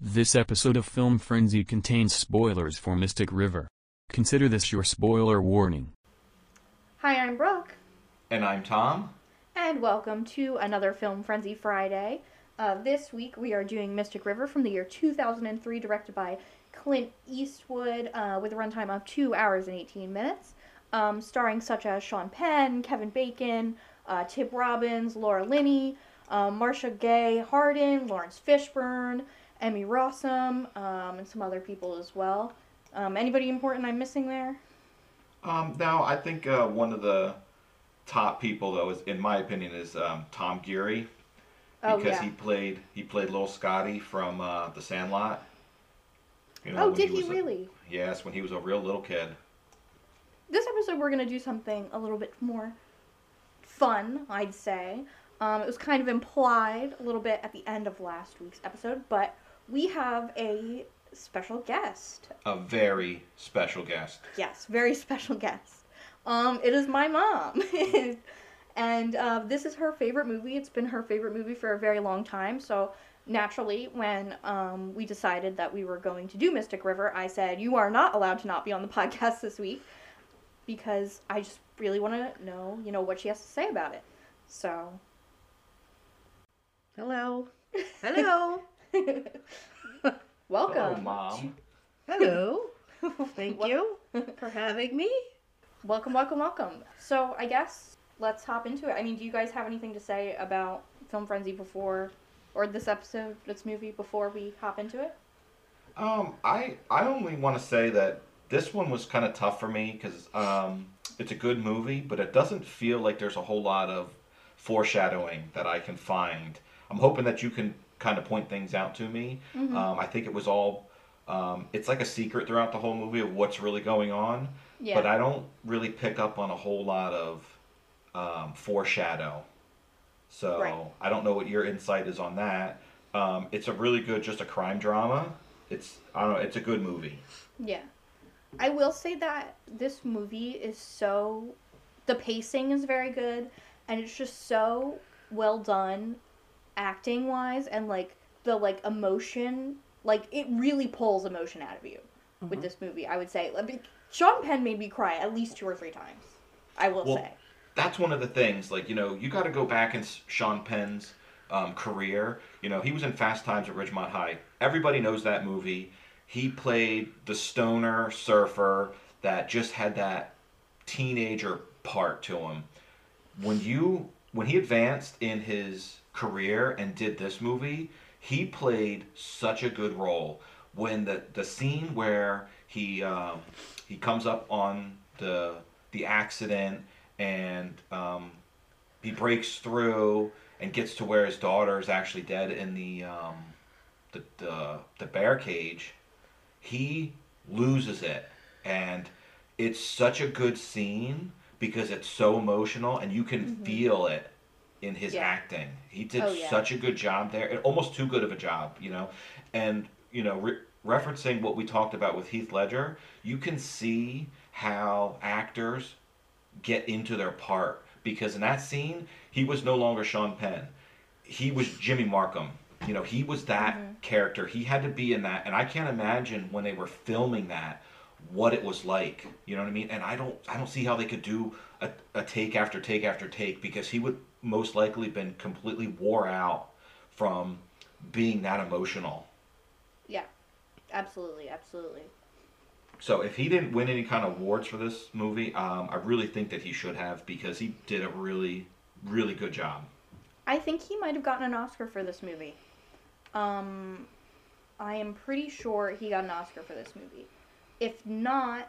This episode of Film Frenzy contains spoilers for Mystic River. Consider this your spoiler warning. Hi, I'm Brooke, And I'm Tom. and welcome to another Film Frenzy Friday. Uh, this week we are doing Mystic River from the year 2003, directed by Clint Eastwood, uh, with a runtime of 2 hours and 18 minutes, um, starring such as Sean Penn, Kevin Bacon, uh, Tim Robbins, Laura Linney, um, Marcia Gay Harden, Laurence Fishburne, Emmy Rossum, um, and some other people as well. Um, anybody important I'm missing there? Um, now, I think uh, one of the top people, though, is in my opinion, is um, Tom Guiry Oh, because yeah. he played he played Little Scotty from uh, The Sandlot. You oh, did he, a- really? yes, when he was a real little kid. this episode we're going to do something a little bit more fun i'd say um, it was kind of implied a little bit at the end of last week's episode but we have a special guest A very special guest. yes very special guest um, it is my mom and uh, this is her favorite movie it's been her favorite movie for a very long time so naturally when um, we decided that we were going to do mystic river i said you are not allowed to not be on the podcast this week because I just really want to know, you know, what she has to say about it. So, Hello. Hello. welcome. Hello, Mom. Hello. Thank you for having me. Welcome, welcome, welcome. So, I guess let's hop into it. I mean, do you guys have anything to say about Film Frenzy before, or this episode, this movie, before we hop into it? Um, I I only want to say that this one was kind of tough for me because um, it's a good movie, but it doesn't feel like there's a whole lot of foreshadowing that I can find. I'm hoping that you can kind of point things out to me. Mm-hmm. Um, I think it was all. Um, it's like a secret throughout the whole movie of what's really going on, Yeah. but I don't really pick up on a whole lot of um, foreshadow. So Right. I don't know what your insight is on that. Um, it's a really good, just a crime drama. It's I don't know. It's a good movie. Yeah. I will say that this movie is so the pacing is very good and it's just so well done acting wise and like the like emotion like it really pulls emotion out of you with this movie I would say Sean Penn made me cry at least two or three times I will Well, say That's one of the things. Like you know, you got to go back in Sean Penn's um, career. You know, he was in Fast Times at Ridgemont High. Everybody knows that movie. He played the stoner surfer that just had that teenager part to him. When you when he advanced in his career and did this movie, he played such a good role. When the the scene where he um, he comes up on the the accident and um, he breaks through and gets to where his daughter is actually dead in the um, the, the the bear cage, he loses it, and it's such a good scene because it's so emotional and you can mm-hmm. feel it in his Yeah. acting. He did Oh, yeah. such a good job there, and almost too good of a job, you know. And you know, re- referencing what we talked about with Heath Ledger, you can see how actors get into their part because in that scene he was no longer Sean Penn. He was Jimmy Marcum. You know, he was that mm-hmm. character. He had to be in that and I can't imagine when they were filming that what it was like. You know what I mean? And I don't I don't see how they could do a, a take after take after take because he would most likely been completely wore out from being that emotional. yeah absolutely absolutely So if he didn't win any kind of awards for this movie, um, I really think that he should have because he did a really, really good job. I think he might have gotten an Oscar for this movie. Um, I am pretty sure he got an Oscar for this movie. If not,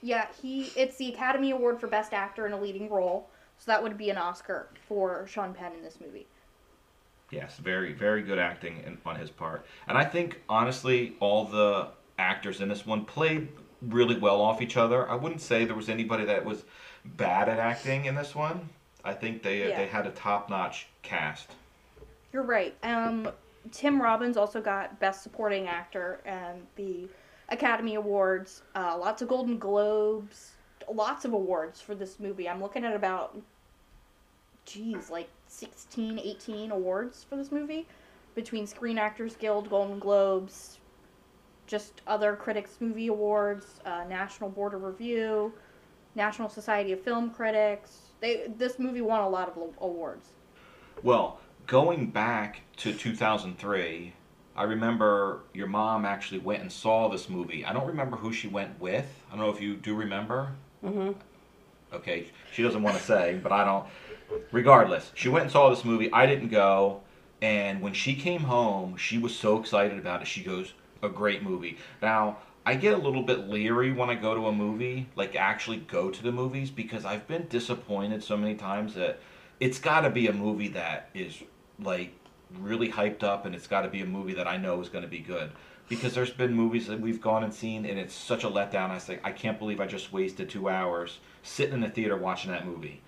yeah, he it's the Academy Award for Best Actor in a Leading Role, so that would be an Oscar for Sean Penn in this movie. Yes, very, very good acting in, on his part. And I think honestly, all the actors in this one played really well off each other. I wouldn't say there was anybody that was bad at acting in this one. I think they Yeah. they had a top notch cast. You're right. Um, Tim Robbins also got Best Supporting Actor and the Academy Awards. Uh, lots of Golden Globes. Lots of awards for this movie. I'm looking at about, geez, like 16, 18 awards for this movie. between Screen Actors Guild, Golden Globes, just other critics' movie awards, uh, National Board of Review, National Society of Film Critics. They this movie won a lot of awards. Well, going back to 2003, I remember your mom actually went and saw this movie. I don't remember who she went with. I don't know if you do remember. Mm-hmm. Okay, she doesn't want to say, but I don't. Regardless, she went and saw this movie. I didn't go. And when she came home, she was so excited about it. She goes, a great movie. Now, I get a little bit leery when I go to a movie, like actually go to the movies, because I've been disappointed so many times that it's got to be a movie that is like really hyped up and it's got to be a movie that I know is going to be good. Because there's been movies that we've gone and seen and it's such a letdown. I say, I can't believe I just wasted two hours sitting in the theater watching that movie.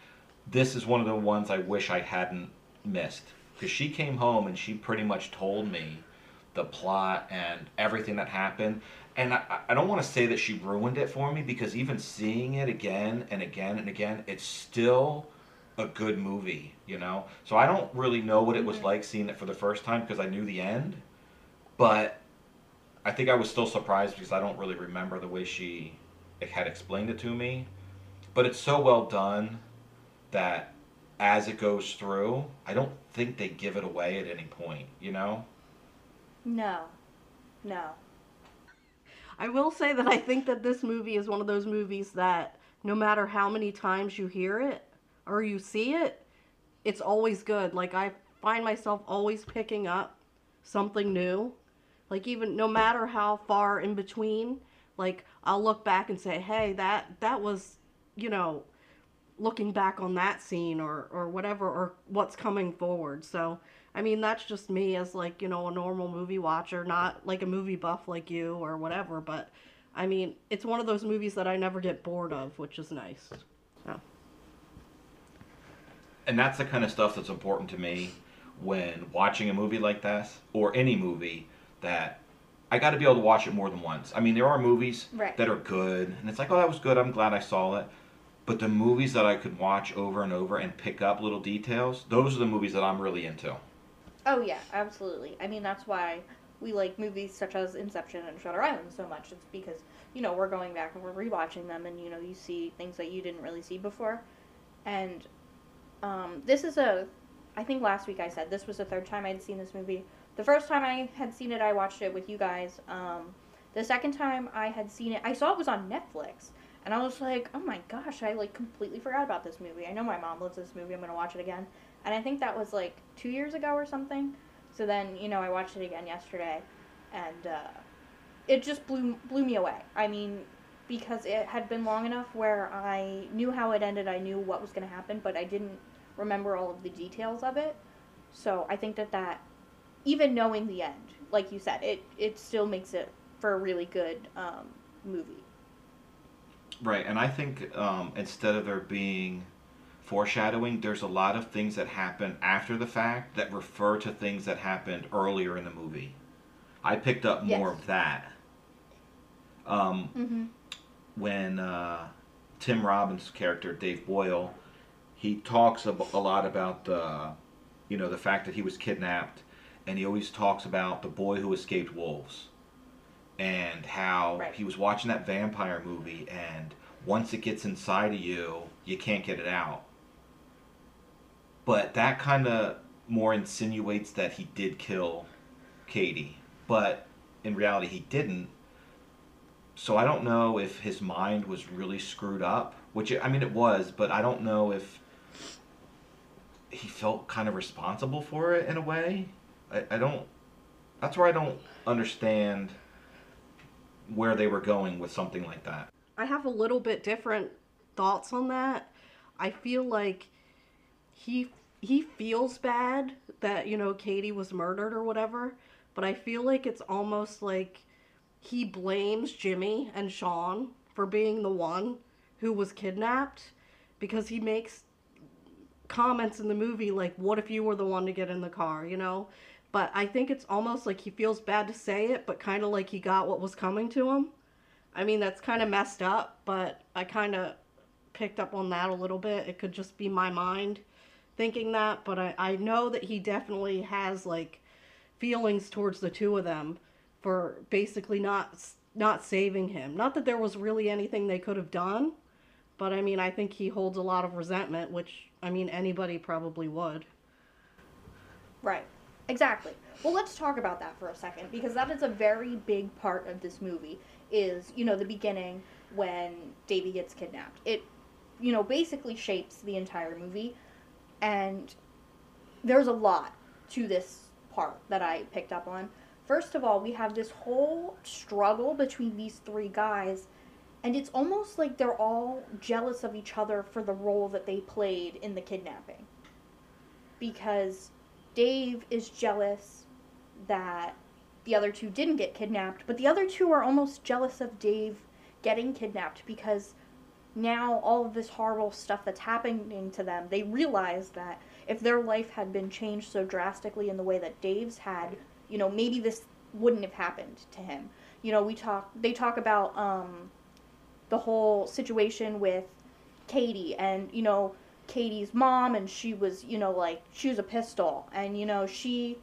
This is one of the ones I wish I hadn't missed. Because she came home and she pretty much told me the plot and everything that happened. And I, I don't want to say that she ruined it for me because even seeing it again and again and again, it's still a good movie, you know? So I don't really know what it was Mhm. like seeing it for the first time because I knew the end. But I think I was still surprised because I don't really remember the way she had explained it to me. But it's so well done that as it goes through, I don't think they give it away at any point, you know? No, no. I will say that I think that this movie is one of those movies that no matter how many times you hear it or you see it, it's always good. Like I find myself always picking up something new. Like even no matter how far in between, like I'll look back and say, "Hey, that that was, you know, looking back on that scene or or whatever or what's coming forward." So, I mean, that's just me as like, you know, a normal movie watcher, not like a movie buff like you or whatever, but I mean, it's one of those movies that I never get bored of, which is nice. So, And that's the kind of stuff that's important to me when watching a movie like this or any movie that I got to be able to watch it more than once. I mean, there are movies Right. that are good and it's like, "Oh, that was good. I'm glad I saw it." But the movies that I could watch over and over and pick up little details, those are the movies that I'm really into. Oh yeah, absolutely. I mean, that's why we like movies such as Inception and Shutter Island so much. It's because you know we're going back and we're rewatching them, and you know you see things that you didn't really see before. And um, this is a, I think last week I said this was the third time I'd seen this movie. The first time I had seen it, I watched it with you guys. Um, the second time I had seen it, I saw it was on Netflix. And I was like, oh my gosh, I like completely forgot about this movie. I know my mom loves this movie. I'm to watch it again. And I think that was like two years ago or something. So then, you know, I watched it again yesterday, and uh, it just blew blew me away. I mean, because it had been long enough where I knew how it ended, I knew what was going to happen, but I didn't remember all of the details of it. So I think that that, even knowing the end, like you said, it it still makes it for a really good um, movie. Right, and I think um, instead of there being foreshadowing, there's a lot of things that happen after the fact that refer to things that happened earlier in the movie. I picked up more Yes. of that. Um, Mm-hmm. When uh, Tim Robbins' character Dave Boyle, he talks ab- a lot about the, you know, the fact that he was kidnapped, and he always talks about the boy who escaped wolves, and how Right. he was watching that vampire movie, and once it gets inside of you, you can't get it out. But that kind of more insinuates that he did kill Katie, but in reality he didn't so I don't know if his mind was really screwed up, which I mean it was, but I don't know if he felt kind of responsible for it in a way. I, I don't. That's where I don't understand where they were going with something like that. I have a little bit different thoughts on that. I feel like he he feels bad that you know Katie was murdered or whatever, but I feel like it's almost like he blames Jimmy and Sean for being the one who was kidnapped because he makes comments in the movie like what if you were the one to get in the car, you know? But I think it's almost like he feels bad to say it, but kind of like he got what was coming to him. I mean, that's kind of messed up, but I kind of picked up on that a little bit. It could just be my mind thinking that, but I, I know that he definitely has, like, feelings towards the two of them for basically not not saving him. Not that there was really anything they could have done, but I mean, I think he holds a lot of resentment, which I mean anybody probably would. Right. Exactly. Well, let's talk about that for a second because that is a very big part of this movie. Is you know the beginning when Davy gets kidnapped. It you know basically shapes the entire movie, and there's a lot to this part that I picked up on. First of all, we have this whole struggle between these three guys, and it's almost like they're all jealous of each other for the role that they played in the kidnapping. Because Dave is jealous that the other two didn't get kidnapped, but the other two are almost jealous of Dave getting kidnapped because now all of this horrible stuff that's happening to them, they realize that if their life had been changed so drastically in the way that Dave's had, you know, maybe this wouldn't have happened to him. You know, we talk they talk about um the whole situation with Katie and, you know, Katie's mom and she was, you know, like she was a pistol and you know, she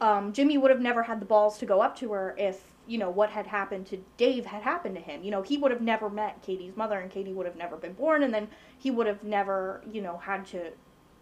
um Jimmy would have never had the balls to go up to her if you know what had happened to Dave had happened to him. You know, he would have never met Katie's mother and Katie would have never been born and then he would have never, you know, had to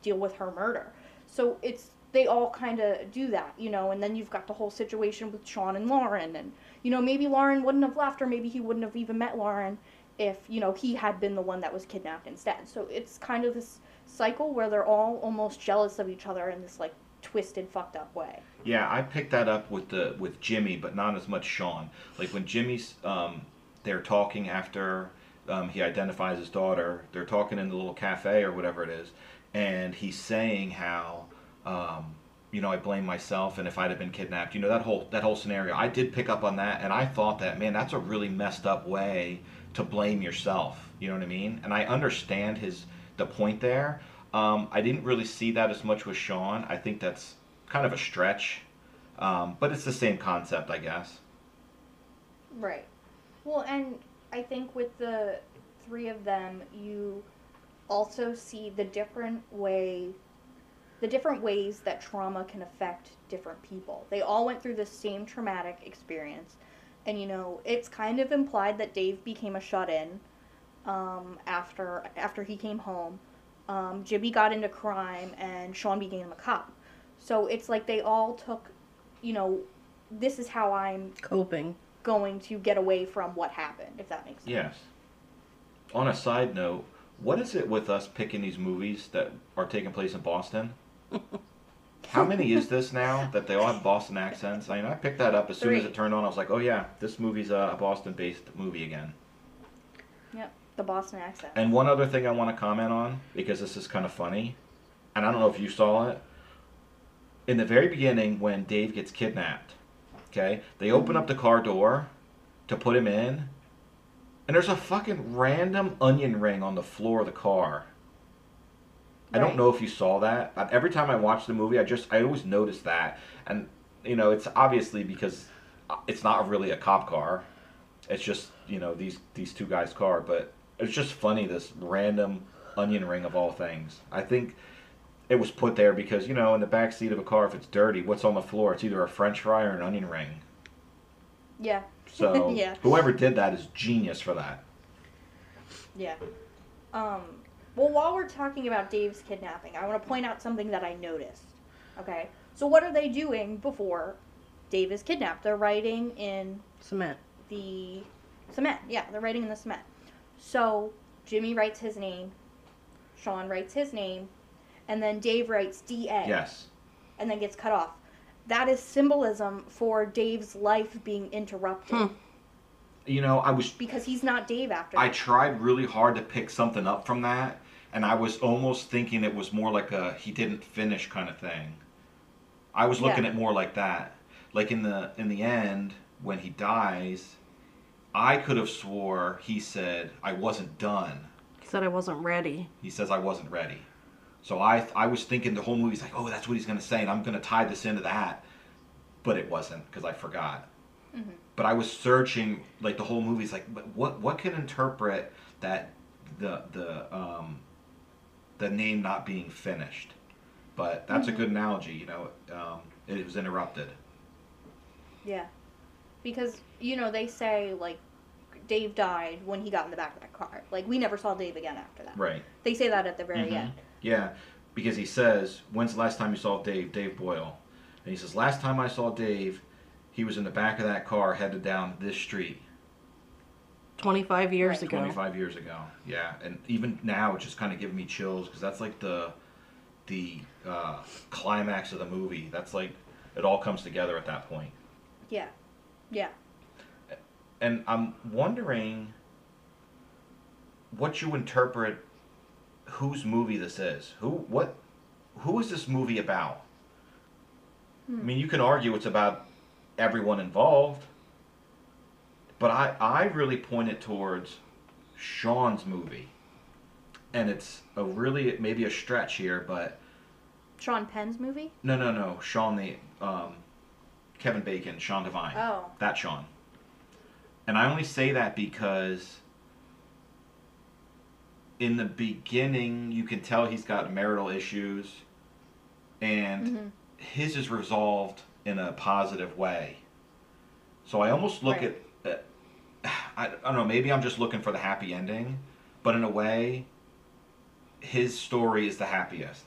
deal with her murder. So it's they all kind of do that, you know, and then you've got the whole situation with Sean and Lauren and you know, maybe Lauren wouldn't have left or maybe he wouldn't have even met Lauren if, you know, he had been the one that was kidnapped instead. So it's kind of this cycle where they're all almost jealous of each other in this like twisted fucked up way. Yeah, I picked that up with the with Jimmy, but not as much Sean. Like when Jimmy's um, they're talking after um, he identifies his daughter. They're talking in the little cafe or whatever it is, and he's saying how um, you know I blame myself, and if I'd have been kidnapped, you know that whole that whole scenario. I did pick up on that, and I thought that man, that's a really messed up way to blame yourself. You know what I mean? And I understand his the point there. Um, I didn't really see that as much with Sean. I think that's kind of a stretch, um, but it's the same concept, I guess. Right. Well, and I think with the three of them, you also see the different way the different ways that trauma can affect different people. They all went through the same traumatic experience. And you know, it's kind of implied that Dave became a shut-in um, after after he came home. Um, Jimmy got into crime, and Sean became a cop. So it's like they all took, you know, this is how I'm Coping. going to get away from what happened, if that makes sense. Yes. On a side note, what is it with us picking these movies that are taking place in Boston? How many is this now that they all have Boston accents? I mean, I picked that up as soon as it turned on. I was like, oh yeah, this movie's a Boston-based movie again. Yep, the Boston accent. And one other thing I want to comment on because this is kind of funny, and I don't know if you saw it. In the very beginning, when Dave gets kidnapped, okay, they open up the car door to put him in, and there's a fucking random onion ring on the floor of the car. I don't know if you saw that. Every time I watch the movie, I just I always notice that, and you know, it's obviously because it's not really a cop car. It's just you know these these two guys' car, but it's just funny this random onion ring of all things. I think it was put there because you know in the back seat of a car, if it's dirty, what's on the floor? It's either a French fry or an onion ring. yeah. So yeah. whoever did that is genius for that. Yeah. Um, well, while we're talking about Dave's kidnapping, I want to point out something that I noticed. Okay. So, what are they doing before Dave is kidnapped? They're writing in Cement. the cement. Yeah, they're writing in the cement. So, Jimmy writes his name, Sean writes his name, and then Dave writes DA. Yes. And then gets cut off. That is symbolism for Dave's life being interrupted. Hmm. You know, I was Because he's not Dave after I that. tried really hard to pick something up from that, and I was almost thinking it was more like a he didn't finish kind of thing. I was looking Yeah. at more like that. Like in the in the end, when he dies, I could have swore he said I wasn't done. He said I wasn't ready. He says I wasn't ready. So I I was thinking the whole movie's like, oh, that's what he's gonna say, and I'm gonna tie this into that, but it wasn't because I forgot. Mhm. But I was searching like the whole movie's like, but what what can interpret that the the um the name not being finished? But that's Mhm. a good analogy, you know. Um, it was interrupted. Yeah. Because, you know, they say, like, Dave died when he got in the back of that car. Like, we never saw Dave again after that. Right. They say that at the very Mhm. end. Yeah, because he says, "When's the last time you saw Dave? Dave Boyle?" And he says, "Last time I saw Dave, he was in the back of that car headed down this street 25 years Right. ago. 25 years ago." Yeah, and even now, it's just kind of giving me chills because that's like the the uh, climax of the movie. That's like it all comes together at that point. Yeah. Yeah. And I'm wondering what you interpret whose movie this is. Who what who is this movie about? I mean, you can argue it's about everyone involved, but I I really point it towards Sean's movie. And it's a really maybe a stretch here, but Sean Penn's movie? no, no, no. Sean the um, Kevin Bacon, Sean Devine. Oh. That Sean. And I only say that because in the beginning you can tell he's got marital issues and Mhm. his is resolved in a positive way. So I almost look Right. at I, I don't know, maybe I'm just looking for the happy ending, but in a way his story is the happiest.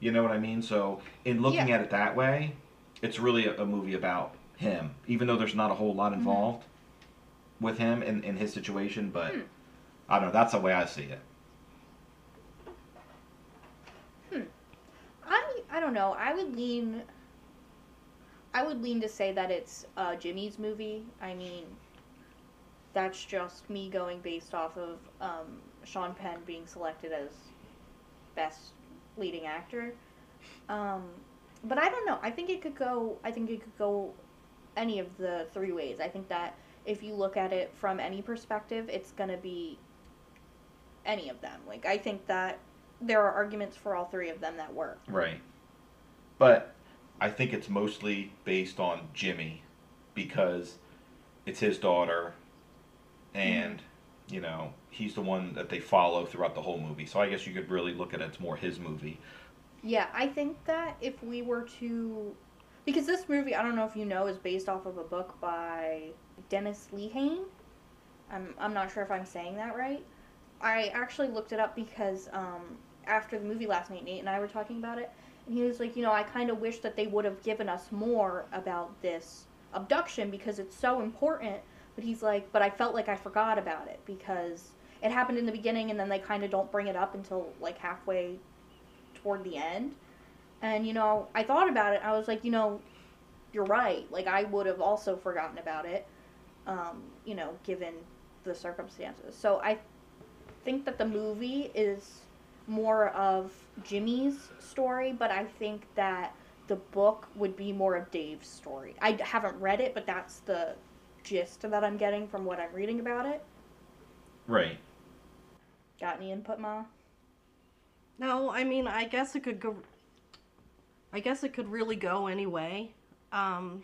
You know what I mean? So in looking Yeah. at it that way, it's really a, a movie about him, even though there's not a whole lot involved with him in, in his situation. But Hmm. I don't know. That's the way I see it. I I don't know. I would lean. I would lean to say that it's uh, Jimmy's movie. I mean, that's just me going based off of um, Sean Penn being selected as best leading actor. Um, but I don't know. I think it could go. I think it could go any of the three ways. I think that if you look at it from any perspective, it's gonna be any of them. Like I think that there are arguments for all three of them that work. Right. But I think it's mostly based on Jimmy because it's his daughter and you know, he's the one that they follow throughout the whole movie. So I guess you could really look at it as more his movie. Yeah, I think that if we were to. Because this movie, I don't know if you know, is based off of a book by Dennis Lehane. I'm, I'm not sure if I'm saying that right. I actually looked it up because um, after the movie last night, Nate and I were talking about it, he was like, you know, I kind of wish that they would have given us more about this abduction because it's so important. But he's like, but I felt like I forgot about it because it happened in the beginning and then they kind of don't bring it up until like halfway toward the end. And you know, I thought about it. I was like, you know, you're right. Like I would have also forgotten about it. Um, you know, given the circumstances. So I think that the movie is more of Jimmy's story, but I think that the book would be more of Dave's story. I haven't read it, but that's the gist that I'm getting from what I'm reading about it. Right. Got any input, Ma? No, I mean, I guess it could go. I guess it could really go anyway. Um,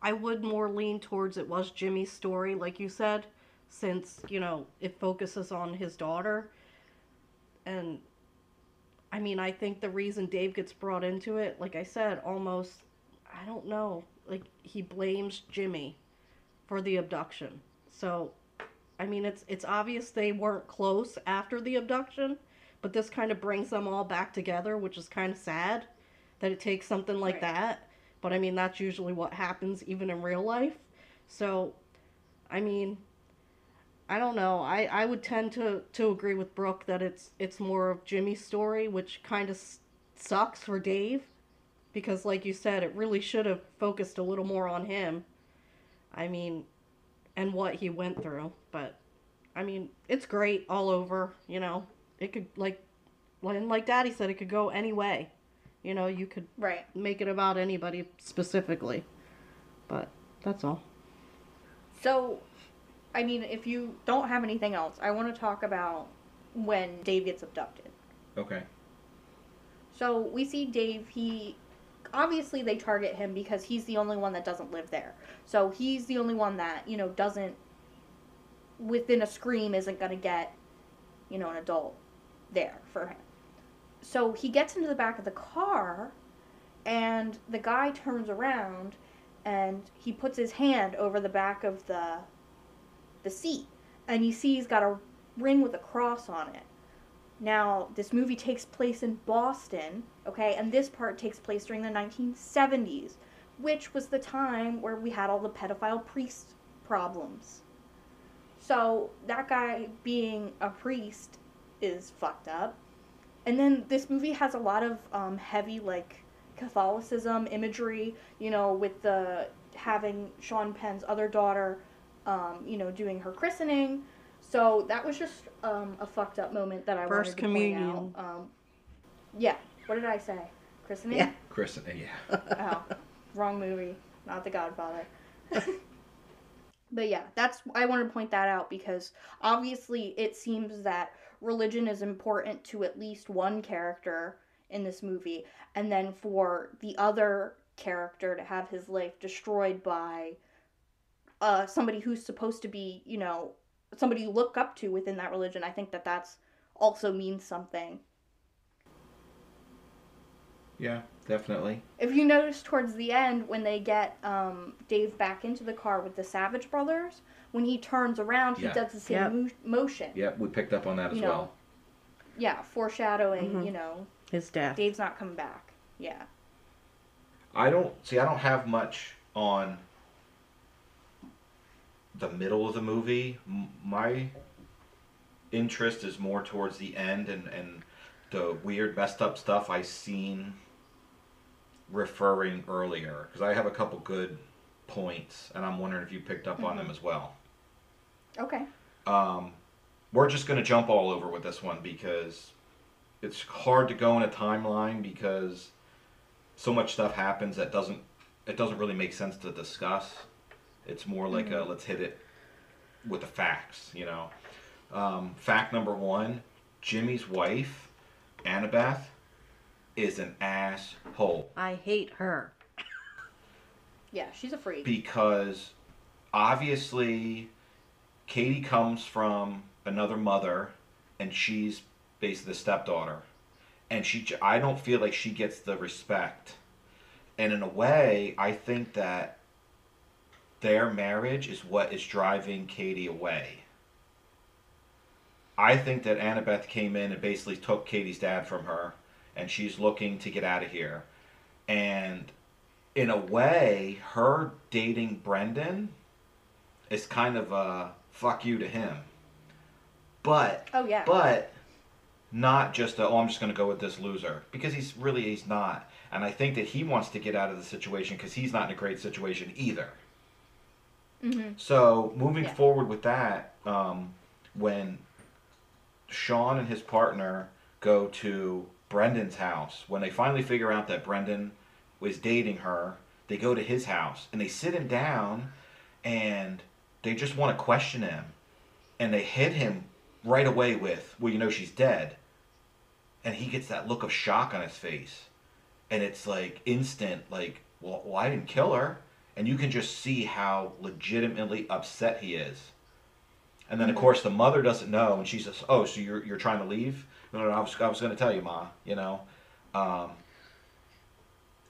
I would more lean towards it was Jimmy's story, like you said, since you know it focuses on his daughter. And I mean, I think the reason Dave gets brought into it, like I said, almost, I don't know, like he blames Jimmy for the abduction. So, I mean, it's it's obvious they weren't close after the abduction but this kind of brings them all back together, which is kind of sad that it takes something like Right. that. But I mean, that's usually what happens even in real life. So, I mean, I don't know. I, I would tend to, to agree with Brooke that it's it's more of Jimmy's story, which kind of s- sucks for Dave, because like you said, it really should have focused a little more on him. I mean, and what he went through. But I mean, it's great all over. You know, it could like, and like Daddy said, it could go any way. You know, you could Right. make it about anybody specifically. But that's all. So, I mean, if you don't have anything else, I want to talk about when Dave gets abducted. Okay. So we see Dave, he obviously they target him because he's the only one that doesn't live there. So he's the only one that, you know, doesn't within a scream isn't going to get, you know, an adult there for him. So he gets into the back of the car and the guy turns around and he puts his hand over the back of the the seat and you see he's got a ring with a cross on it. Now, this movie takes place in Boston, okay, and this part takes place during the 1970s, which was the time where we had all the pedophile priest problems. So, that guy being a priest is fucked up. And then this movie has a lot of um, heavy, like, Catholicism imagery, you know, with the having Sean Penn's other daughter, um, you know, doing her christening. So that was just um, a fucked up moment that I First wanted to communion. point out. Um, yeah. What did I say? Christening? Yeah. Christening. yeah. oh, wrong movie. Not The Godfather. but yeah, that's I wanted to point that out because obviously it seems that religion is important to at least one character in this movie, and then for the other character to have his life destroyed by uh, somebody who's supposed to be, you know, somebody you look up to within that religion. I think that that's also means something. Yeah, definitely. If you notice towards the end, when they get um, Dave back into the car with the Savage Brothers, when he turns around, he Yeah. does the same Yep. mo- motion. Yeah, we picked up on that as You know, well. Yeah, foreshadowing. Mhm. You know, His death. Dave's not coming back. Yeah. I don't see. I don't have much on the middle of the movie. M- My interest is more towards the end and and the weird, messed up stuff I seen referring earlier because I have a couple good points, and I'm wondering if you picked up on them as well. Okay. Um, we're just going to jump all over with this one because it's hard to go in a timeline because so much stuff happens that doesn't it doesn't really make sense to discuss. It's more like a let's hit it with the facts, you know. Um, fact number one: Jimmy's wife, Annabeth, is an asshole I hate her. Yeah, she's a freak. because obviously Katie comes from another mother and she's basically the stepdaughter and she, I don't feel like she gets the respect and in a way I think that their marriage is what is driving Katie away I think that Annabeth came in and basically took Katie's dad from her and she's looking to get out of here and in a way, her dating Brendan is kind of a fuck you to him. But oh yeah. but not just a, oh I'm just going to go with this loser because he's really he's not. And I think that he wants to get out of the situation because he's not in a great situation either. Hmm So moving Yeah. forward with that, um, when Sean and his partner go to Brendan's house, when they finally figure out that Brendan was dating her, they go to his house and they sit him down and they just want to question him. And they hit him right away with, well, you know, she's dead. And he gets that look of shock on his face. And it's like instant, like, well, well I didn't kill her and you can just see how legitimately upset he is. And then of course the mother doesn't know, and she says, "Oh, so you're you're trying to leave?" No, no, no I was I was going to tell you, ma. You know, um,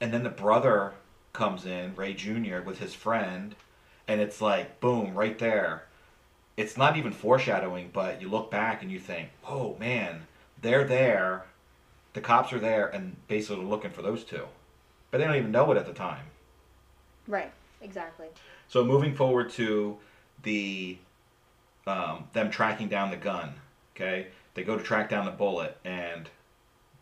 and then the brother comes in, Ray Jr. with his friend, and it's like boom, right there. It's not even foreshadowing, but you look back and you think, "Oh man, they're there." The cops are there and basically looking for those two, but they don't even know it at the time. Right. Exactly. So moving forward to the um, them tracking down the gun. Okay, they go to track down the bullet, and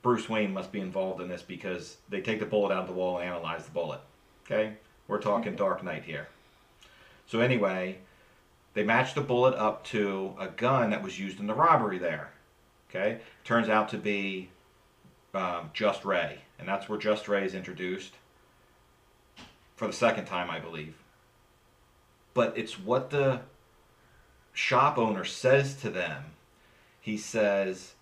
Bruce Wayne must be involved in this because they take the bullet out of the wall and analyze the bullet. Okay, we're talking Dark Knight here. So anyway, they match the bullet up to a gun that was used in the robbery there. Okay, turns out to be um, Just Ray, and that's where Just Ray is introduced for the second time, I believe but it's what the shop owner says to them. He says,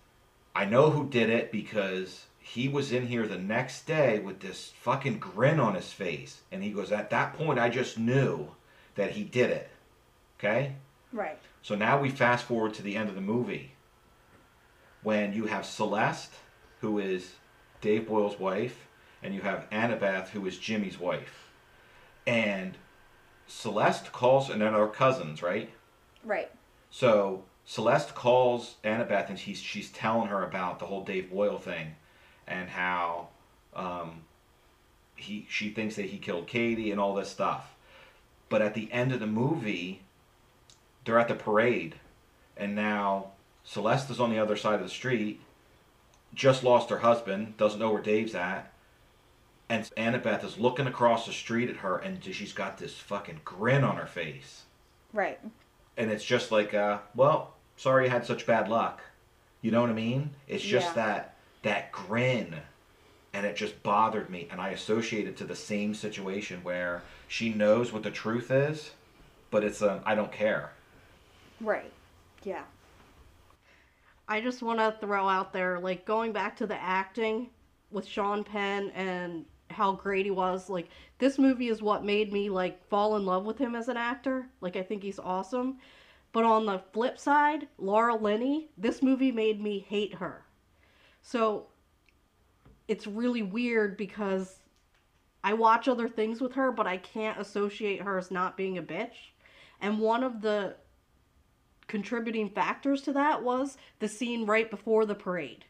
I know who did it because he was in here the next day with this fucking grin on his face. And he goes, At that point, I just knew that he did it. Okay? Right. So now we fast forward to the end of the movie when you have Celeste, who is Dave Boyle's wife, and you have Annabeth, who is Jimmy's wife, and Celeste calls, and then our cousins, right? Right. So Celeste calls Annabeth, and she's she's telling her about the whole Dave Boyle thing, and how um, he she thinks that he killed Katie and all this stuff. But at the end of the movie, they're at the parade, and now Celeste is on the other side of the street, just lost her husband, doesn't know where Dave's at, and Annabeth is looking across the street at her, and she's got this fucking grin on her face, Right. and it's just like, uh, well, sorry you had such bad luck. You know what I mean? It's just Yeah. that that grin, and it just bothered me, and I associate it to the same situation where she knows what the truth is, but it's um, I don't care. Right. Yeah. I just want to throw out there, like going back to the acting with Sean Penn and how great he was. Like this movie is what made me like fall in love with him as an actor. Like I think he's awesome. But on the flip side, Laura Linney, this movie made me hate her. So it's really weird because I watch other things with her, but I can't associate her as not being a bitch. And one of the contributing factors to that was the scene right before the parade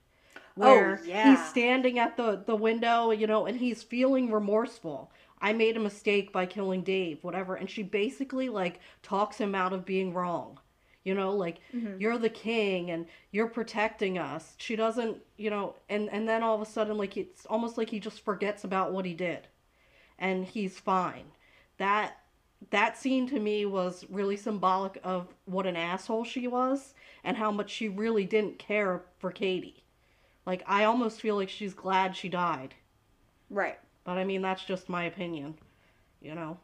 Oh, where yeah. he's standing at the the window you know and he's feeling remorseful. I made a mistake by killing dave whatever. And she basically like talks him out of being wrong. You know like mm-hmm. you're the king and you're protecting us. She doesn't you know and and then all of a sudden like it's almost like he just forgets about what he did. And he's fine. That that scene to me was really symbolic of what an asshole she was and how much she really didn't care for Katie. Like I almost feel like she's glad she died. Right. But I mean that's just my opinion. You know.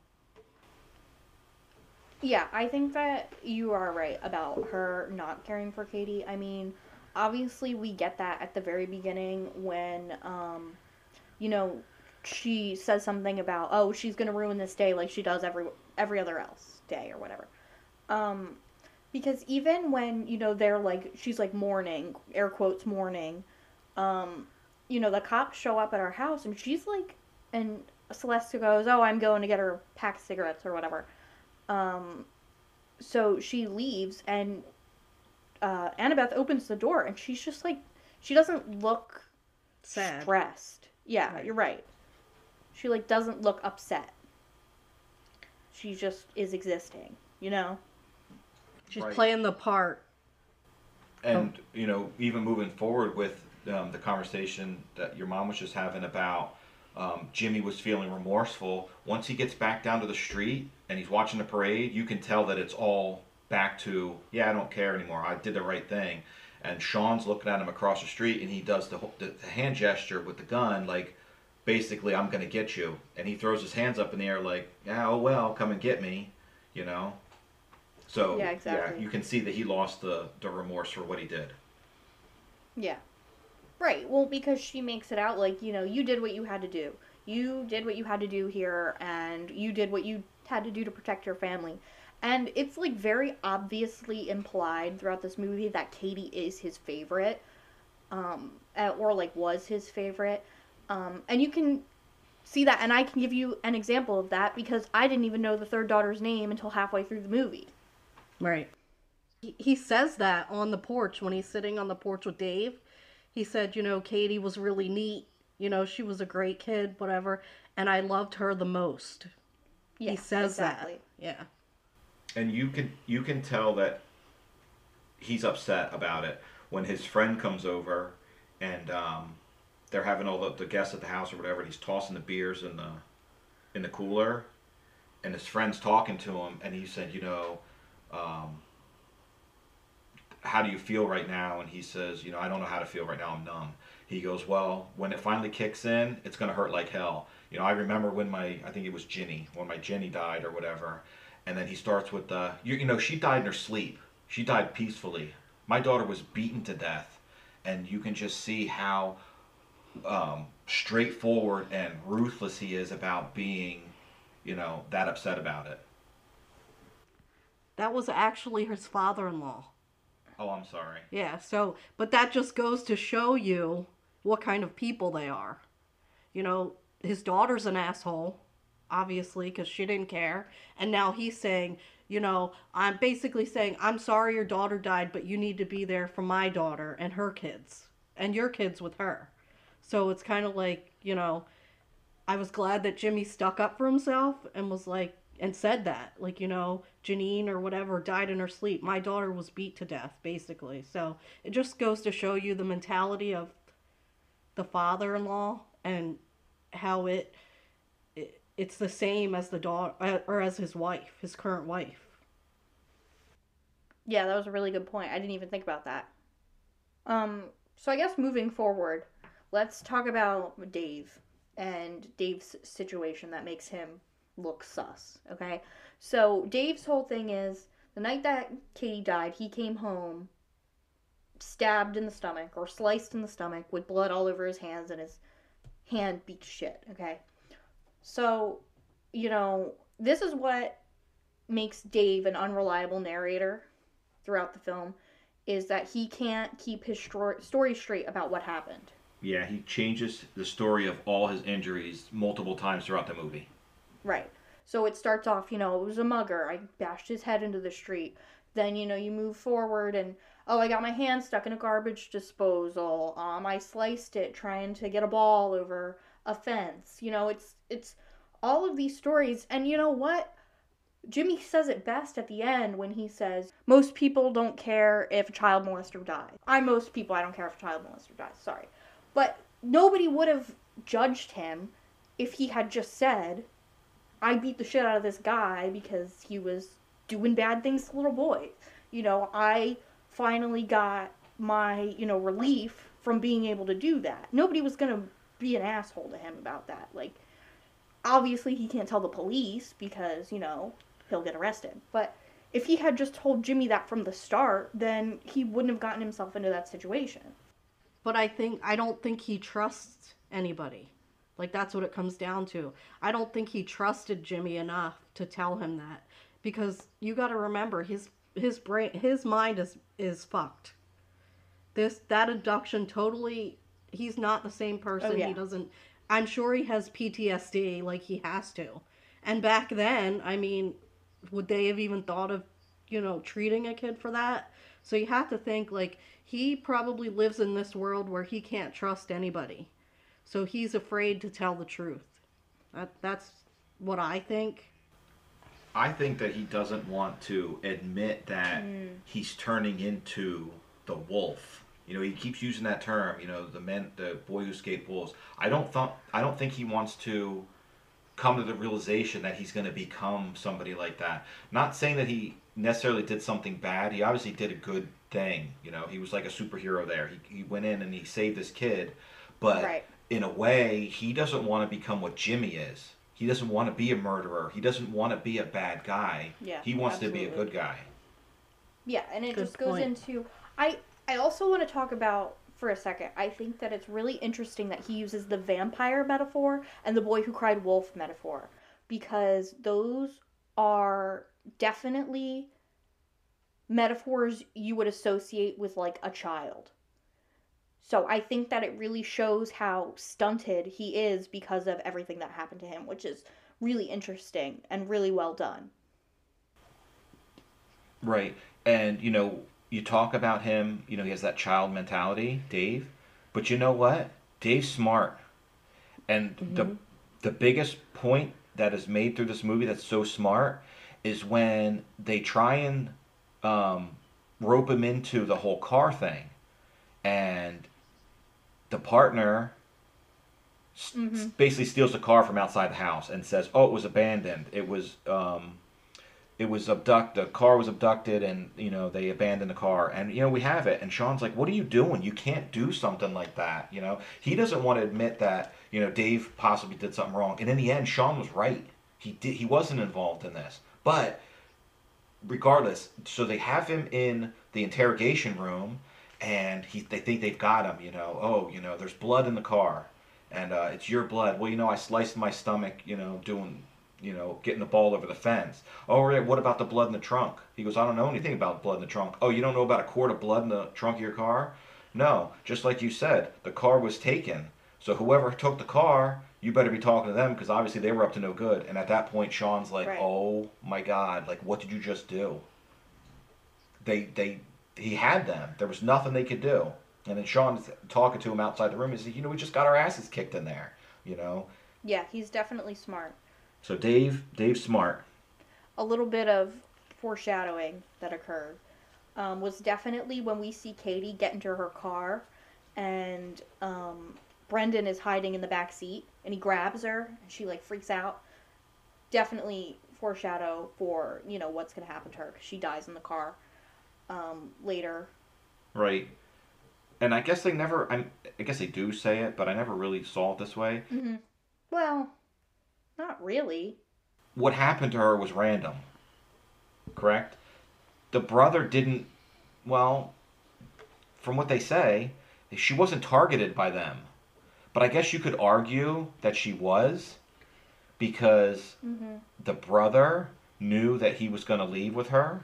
Yeah, I think that you are right about her not caring for Katie. I mean, obviously we get that at the very beginning when um you know, she says something about, "Oh, she's going to ruin this day like she does every every other else day or whatever." Um because even when, you know, they're like she's like mourning, air quotes mourning, um you know, the cops show up at our house and she's like and Celeste goes, "Oh, I'm going to get her a pack of cigarettes or whatever." Um, so she leaves, and uh, Annabeth opens the door, and she's just like, she doesn't look Sad. stressed. Yeah, Right. you're right. She like doesn't look upset. She just is existing, you know. She's Right. playing the part. And you know, even moving forward with um, the conversation that your mom was just having about um, Jimmy was feeling remorseful. Once he gets back down to the street and he's watching the parade, you can tell that it's all back to yeah, I don't care anymore. I did the right thing. And Sean's looking at him across the street, and he does the the, the hand gesture with the gun, like basically I'm gonna get you. And he throws his hands up in the air, like yeah, oh well, come and get me, you know. So Yeah, exactly. you can see that he lost the the remorse for what he did. Yeah. Right. Well, because she makes it out like, you know, you did what you had to do. You did what you had to do here, and you did what you had to do to protect your family. And it's like very obviously implied throughout this movie that Katie is his favorite, um, uh, or like was his favorite. Um, and you can see that, and I can give you an example of that because I didn't even know the third daughter's name until halfway through the movie. Right. He, he says that on the porch when he's sitting on the porch with Dave. He said, you know, Katie was really neat. You know, she was a great kid, whatever. And I loved her the most. Yeah, he says exactly. that. Yeah. and you can you can tell that he's upset about it when his friend comes over and um, they're having all the, the guests at the house or whatever and he's tossing the beers in the in the cooler and his friend's talking to him and he said you know um, how do you feel right now? And he says you know i don't know how to feel right now. I'm numb. He goes well when it finally kicks in it's going to hurt like hell. You know i remember when my i think it was ginny when my jenny died or whatever. And then he starts with the you, you know she died in her sleep. She died peacefully. My daughter was beaten to death. And you can just see how um, straightforward and ruthless he is about being you know that upset about it. That was actually his father in law. Oh i'm sorry Yeah, so, but that just goes to show you what kind of people they are. You know, his daughter's an asshole, obviously, because she didn't care. And now he's saying, you know, I'm basically saying, I'm sorry your daughter died, but you need to be there for my daughter and her kids and your kids with her. So it's kind of like, you know, I was glad that Jimmy stuck up for himself and was like, and said that. Like, you know, Janine or whatever died in her sleep. My daughter was beat to death, basically. So it just goes to show you the mentality of the father in law and how it, it it's the same as the daughter or as his wife, his current wife. Yeah, that was a really good point. I didn't even think about that. Um, so I guess moving forward, let's talk about Dave and Dave's situation that makes him look sus. Okay, so Dave's whole thing is the night that Katie died, he came home stabbed in the stomach or sliced in the stomach with blood all over his hands and his hand beat shit. Okay, so you know this is what makes Dave an unreliable narrator throughout the film is that he can't keep his story straight about what happened. Yeah, he changes the story of all his injuries multiple times throughout the movie. Right. So it starts off, you know, it was a mugger. I bashed his head into the street. Then, you know, you move forward and, oh, I got my hand stuck in a garbage disposal. Um, I sliced it trying to get a ball over a fence. You know, it's, it's all of these stories. And you know what? Jimmy says it best at the end when he says, Most people don't care if a child molester dies. I'm most people, I don't care if a child molester dies. Sorry. But nobody would have judged him if he had just said, I beat the shit out of this guy because he was doing bad things to little boys. You know, I finally got my, you know, relief from being able to do that. Nobody was going to be an asshole to him about that. Like, obviously he can't tell the police because, you know, he'll get arrested. But if he had just told Jimmy that from the start, then he wouldn't have gotten himself into that situation. But I think I don't think he trusts anybody. Like that's what it comes down to. I don't think he trusted Jimmy enough to tell him that because you got to remember his his brain his mind is is fucked. This that abduction totally he's not the same person. Oh, yeah. He doesn't I'm sure he has PTSD like he has to. And back then, I mean, would they have even thought of, you know, treating a kid for that? So you have to think like he probably lives in this world where he can't trust anybody. So he's afraid to tell the truth. That that's what I think. I think that he doesn't want to admit that mm. he's turning into the wolf. You know, he keeps using that term. You know, the men, the boy who escaped wolves. I don't think I don't think he wants to come to the realization that he's going to become somebody like that. Not saying that he necessarily did something bad. He obviously did a good thing. You know, he was like a superhero there. He, he went in and he saved this kid, but right. In a way, he doesn't want to become what Jimmy is. He doesn't want to be a murderer. He doesn't want to be a bad guy. Yeah, he wants absolutely. to be a good guy. Yeah, and it good just goes point. into I I also want to talk about for a second. I think that it's really interesting that he uses the vampire metaphor and the boy who cried wolf metaphor because those are definitely metaphors you would associate with like a child. So I think that it really shows how stunted he is because of everything that happened to him, which is really interesting and really well done. Right. And, you know, you talk about him, you know, he has that child mentality, Dave. But you know what? Dave's smart. And mm-hmm. the the biggest point that is made through this movie that's so smart is when they try and um, rope him into the whole car thing, and the partner mm-hmm. basically steals the car from outside the house and says, "Oh, it was abandoned. It was um, it was abducted. The car was abducted, and you know they abandoned the car. And you know we have it. And Sean's like, "What are you doing? You can't do something like that." You know he doesn't want to admit that you know Dave possibly did something wrong. And in the end, Sean was right. He did. He wasn't involved in this. But regardless, so they have him in the interrogation room, and he they think they've got him. You know, oh, you know, there's blood in the car, and uh, it's your blood. Well, you know, I sliced my stomach. You know, doing. You know, getting the ball over the fence. Oh, yeah, what about the blood in the trunk? He goes, I don't know anything about blood in the trunk. Oh, you don't know about a quart of blood in the trunk of your car? No, just like you said, the car was taken. So whoever took the car you better be talking to them because obviously they were up to no good. And at that point, Sean's like, Right. "Oh my God! Like, what did you just do?" They they he had them. There was nothing they could do. And then Sean's talking to him outside the room. He said, "You know, we just got our asses kicked in there. You know." Yeah, he's definitely smart. So Dave, Dave's smart. A little bit of foreshadowing that occurred um, was definitely when we see Katie get into her car and um, Brendan is hiding in the back seat and he grabs her and she like freaks out. Definitely foreshadow for you know what's gonna happen to her because she dies in the car um, later. Right. And I guess they never. I, I guess they do say it, but I never really saw it this way. Mm-hmm. Well, not really. What happened to her was random. Correct. The brother didn't. Well, from what they say, she wasn't targeted by them. But I guess you could argue that she was, because Mm-hmm. the brother knew that he was going to leave with her.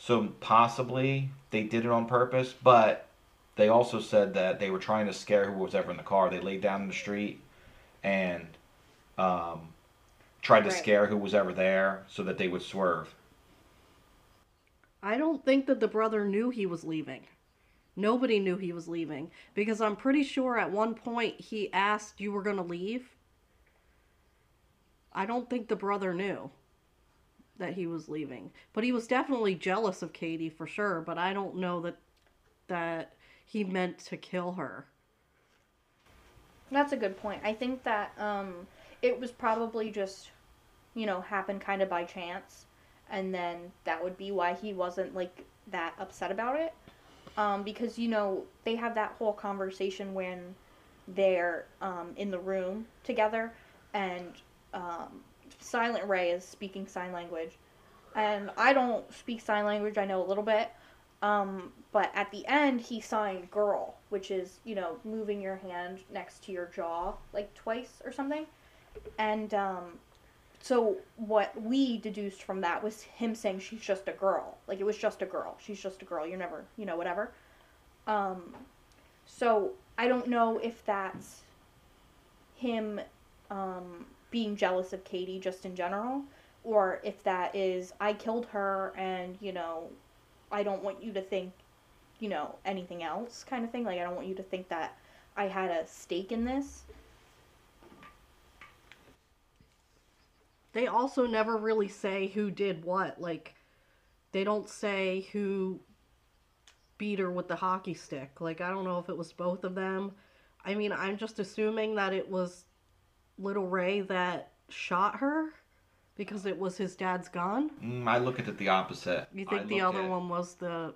So possibly they did it on purpose, but they also said that they were trying to scare who was ever in the car. They laid down in the street and um, tried to Right. scare who was ever there so that they would swerve. I don't think that the brother knew he was leaving. Nobody knew he was leaving because I'm pretty sure at one point he asked you were going to leave. I don't think the brother knew that he was leaving, but he was definitely jealous of Katie for sure, but I don't know that that he meant to kill her. That's a good point. I think that um, it was probably just, you know, happened kind of by chance, and then that would be why he wasn't like that upset about it. Um, because you know they have that whole conversation when they're um, in the room together, and um, Silent Ray is speaking sign language, and I don't speak sign language. I know a little bit, um, but at the end, he signed girl, which is, you know, moving your hand next to your jaw like twice or something. And um, so what we deduced from that was him saying she's just a girl. Like it was just a girl. She's just a girl. You're never, you know, whatever. Um, so I don't know if that's him um, being jealous of Katie just in general, or if that is I killed her and, you know, I don't want you to think, you know, anything else kind of thing. Like, I don't want you to think that I had a stake in this. They also never really say who did what. Like, they don't say who beat her with the hockey stick. Like, I don't know if it was both of them. I mean, I'm just assuming that it was Little Ray that shot her because it was his dad's gun. Mm, I look at it the opposite. You I think the other at- one was the.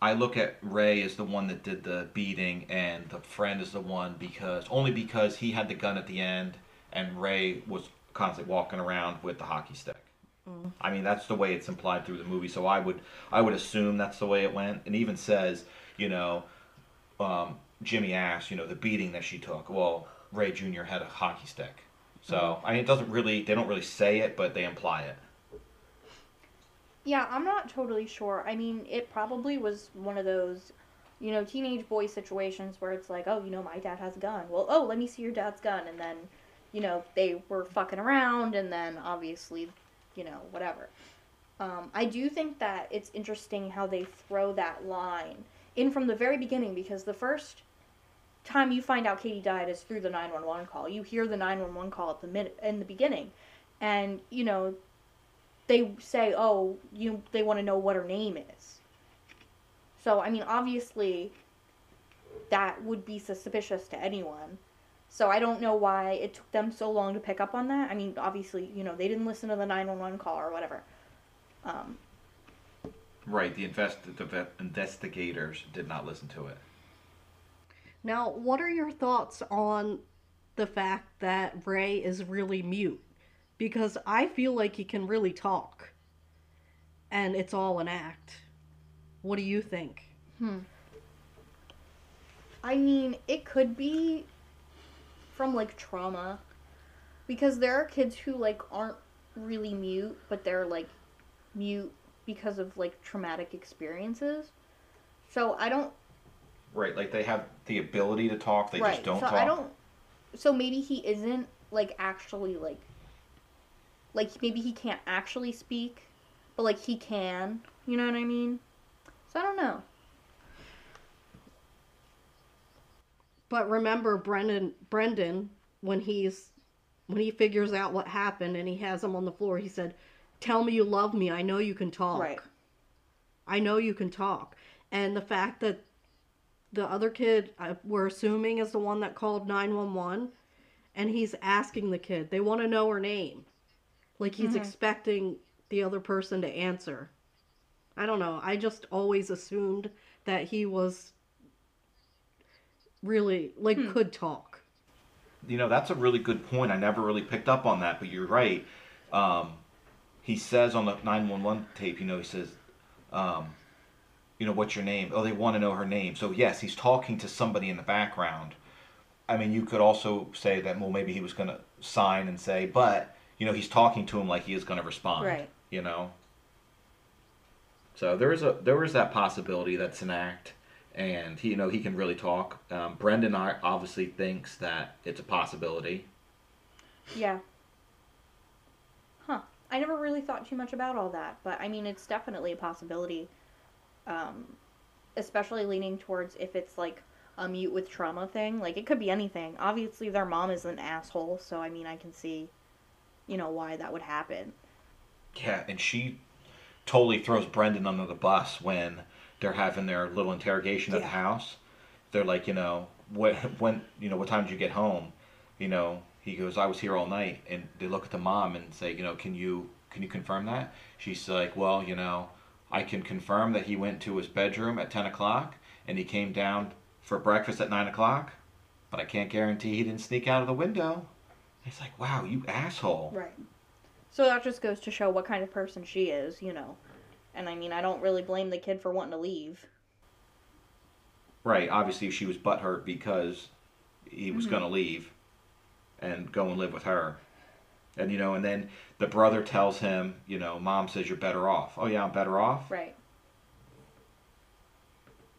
I look at Ray as the one that did the beating, and the friend is the one because only because he had the gun at the end, and Ray was constantly walking around with the hockey stick. I mean, that's the way it's implied through the movie. So I would, I would assume that's the way it went. And even says, you know, um, Jimmy asked, you know, the beating that she took. Well, Ray Jr. had a hockey stick. So I mean, it doesn't really, they don't really say it, but they imply it. Yeah, I'm not totally sure. I mean, it probably was one of those, you know, teenage boy situations where it's like, oh, you know, my dad has a gun. Well, oh, let me see your dad's gun. And then, you know, they were fucking around, and then obviously, you know, whatever. Um, I do think that it's interesting how they throw that line in from the very beginning because the first time you find out Katie died is through the 911 call. You hear the 911 call at the mid- in the beginning. And, you know, they say, "Oh, you they want to know what her name is." So, I mean, obviously that would be suspicious to anyone. So, I don't know why it took them so long to pick up on that. I mean, obviously, you know, they didn't listen to the 911 call or whatever. Um, Right. The invest, the investigators did not listen to it. Now, what are your thoughts on the fact that Ray is really mute? Because I feel like he can really talk. And it's all an act. What do you think? Hmm. I mean, it could be from like trauma because there are kids who like aren't really mute, but they're like mute because of like traumatic experiences. So I don't Right. Like they have the ability to talk, they right. just don't so talk. I don't so maybe he isn't like actually like like maybe he can't actually speak, but like he can. You know what I mean? So I don't know. But remember, Brendan, Brendan, when he's when he figures out what happened and he has him on the floor, he said, "Tell me you love me. I know you can talk. Right. I know you can talk." And the fact that the other kid, uh, we're assuming, is the one that called nine one one, and he's asking the kid, they want to know her name, like he's expecting the other person to answer. I don't know. I just always assumed that he was really like could talk. You know, that's a really good point. I never really picked up on that, but you're right. Um, he says on the 911 tape, you know, he says, um, you know, what's your name? Oh, they want to know her name. So, yes, he's talking to somebody in the background. I mean, you could also say that, well, maybe he was going to sign and say, but, you know, he's talking to him like he is going to respond. Right. You know? So there is a there is that possibility that's an act, and he you know he can really talk. Um, Brendan obviously thinks that it's a possibility. Yeah. Huh. I never really thought too much about all that, but I mean, it's definitely a possibility. Um, especially leaning towards if it's like a mute with trauma thing. Like, it could be anything. Obviously, their mom is an asshole, so I mean, I can see, you know, why that would happen. Yeah, and she totally throws Brendan under the bus when they're having their little interrogation at the house. They're like, you know, what when you know what time did you get home? You know, he goes, I was here all night, and they look at the mom and say, you know, can you can you confirm that? She's like, well, you know, I can confirm that he went to his bedroom at ten o'clock and he came down for breakfast at nine o'clock, but I can't guarantee he didn't sneak out of the window. It's like, wow, you asshole. Right. So that just goes to show what kind of person she is, you know. And I mean, I don't really blame the kid for wanting to leave. Right. Obviously, she was butthurt because he was Mhm. going to leave and go and live with her. And, you know, and then the brother tells him, you know, mom says you're better off. Oh, yeah, I'm better off? Right.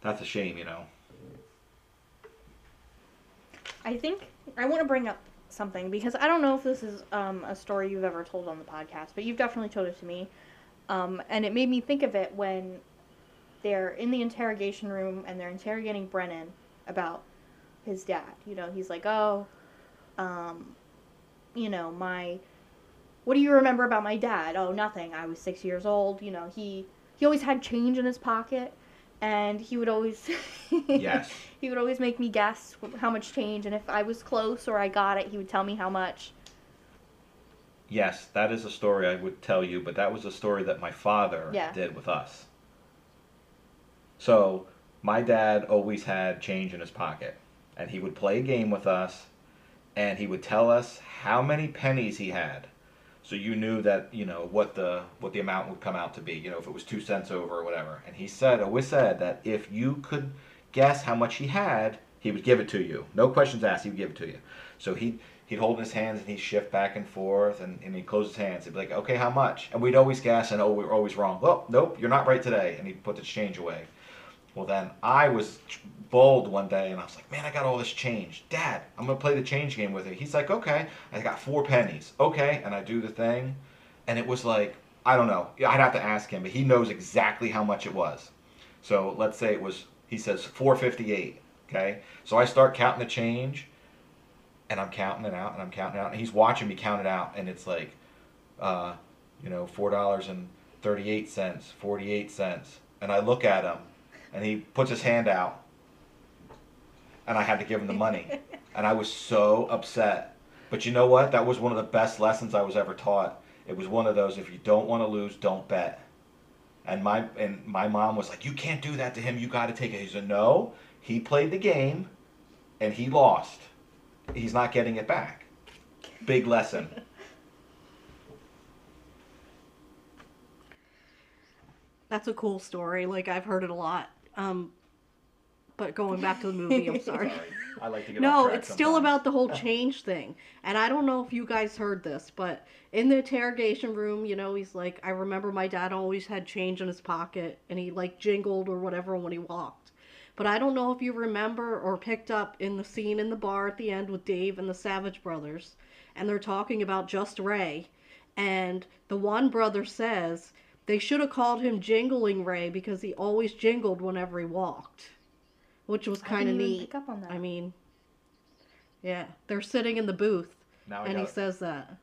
That's a shame, you know. I think I want to bring up something because I don't know if this is um, a story you've ever told on the podcast, but you've definitely told it to me. Um, and it made me think of it when they're in the interrogation room and they're interrogating Brendan about his dad. You know, he's like, oh, um, you know, my. What do you remember about my dad? Oh, nothing. I was six years old. You know, he he always had change in his pocket, and he would always. Yes. he would always make me guess how much change, and if I was close or I got it, he would tell me how much. Yes, that is a story I would tell you, but that was a story that my father Yeah. did with us. So, my dad always had change in his pocket, and he would play a game with us, and he would tell us how many pennies he had. So you knew that, you know, what the what the amount would come out to be, you know, if it was 2 cents over or whatever. And he said, always said that if you could guess how much he had, he would give it to you. No questions asked, he would give it to you. So he he'd hold his hands and he'd shift back and forth and, and he'd close his hands. He'd be like, okay, how much? And we'd always guess and oh, we were always wrong. Well, nope, you're not right today. And he'd put the change away. Well, then I was bold one day and I was like, man, I got all this change. Dad, I'm going to play the change game with you. He's like, okay. I got four pennies. Okay. And I do the thing. And it was like, I don't know. I'd have to ask him, but he knows exactly how much it was. So let's say it was, he says 458. Okay. So I start counting the change and I'm counting it out and I'm counting it out. And he's watching me count it out. And it's like, uh, you know, $4.38, 48 cents. And I look at him and he puts his hand out and I had to give him the money. and I was so upset. But you know what? That was one of the best lessons I was ever taught. It was one of those if you don't want to lose, don't bet. And my and my mom was like, "You can't do that to him. You got to take it." He said, "No. He played the game, and he lost. He's not getting it back." Big lesson. That's a cool story. Like I've heard it a lot. Um, but going back to the movie, I'm sorry. I like to get No, it's still about the whole change thing. And I don't know if you guys heard this, but in the interrogation room, you know, he's like, I remember my dad always had change in his pocket and he like jingled or whatever when he walked. But I don't know if you remember or picked up in the scene in the bar at the end with Dave and the Savage brothers, and they're talking about just Ray, and the one brother says they should have called him Jingling Ray because he always jingled whenever he walked, which was kind of neat. pick up on that. I mean, yeah, they're sitting in the booth, Now I and he says that.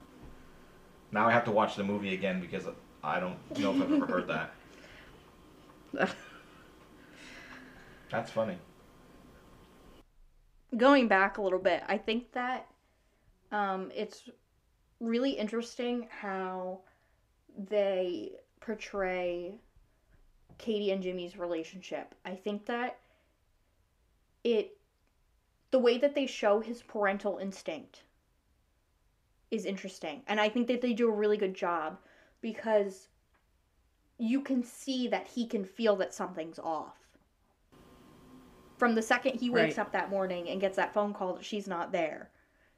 now I have to watch the movie again because I don't know if I've ever heard that. That's funny. going back a little bit, I think that um, it's really interesting how they portray Katie and Jimmy's relationship. I think that it, the way that they show his parental instinct is interesting. And I think that they do a really good job because you can see that he can feel that something's off. From the second he wakes Right. up that morning and gets that phone call that she's not there,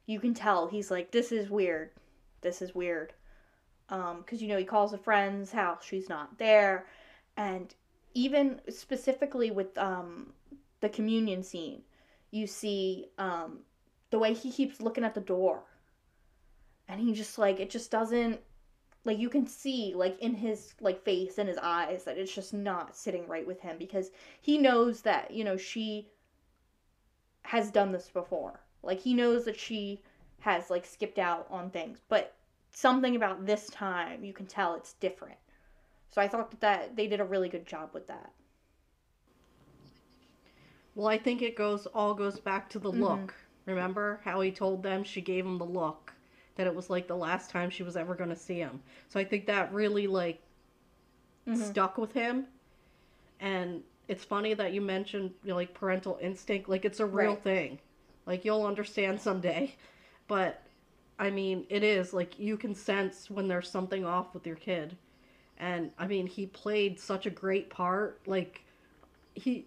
you can tell he's like, "This is weird. This is weird." Um, because you know he calls a friend's house, she's not there, and even specifically with um the communion scene, you see um the way he keeps looking at the door, and he just like it just doesn't like you can see like in his like face and his eyes that it's just not sitting right with him because he knows that you know she has done this before. Like he knows that she has like skipped out on things. But something about this time you can tell it's different so i thought that, that they did a really good job with that Well, I think it goes all goes back to the Mhm. look. Remember how he told them she gave him the look that it was like the last time she was ever going to see him. So I think that really like Mhm. stuck with him. And it's funny that you mentioned you know, like parental instinct like it's a real Right. thing. Like you'll understand someday. But I mean, it is like you can sense when there's something off with your kid. And I mean, he played such a great part. Like he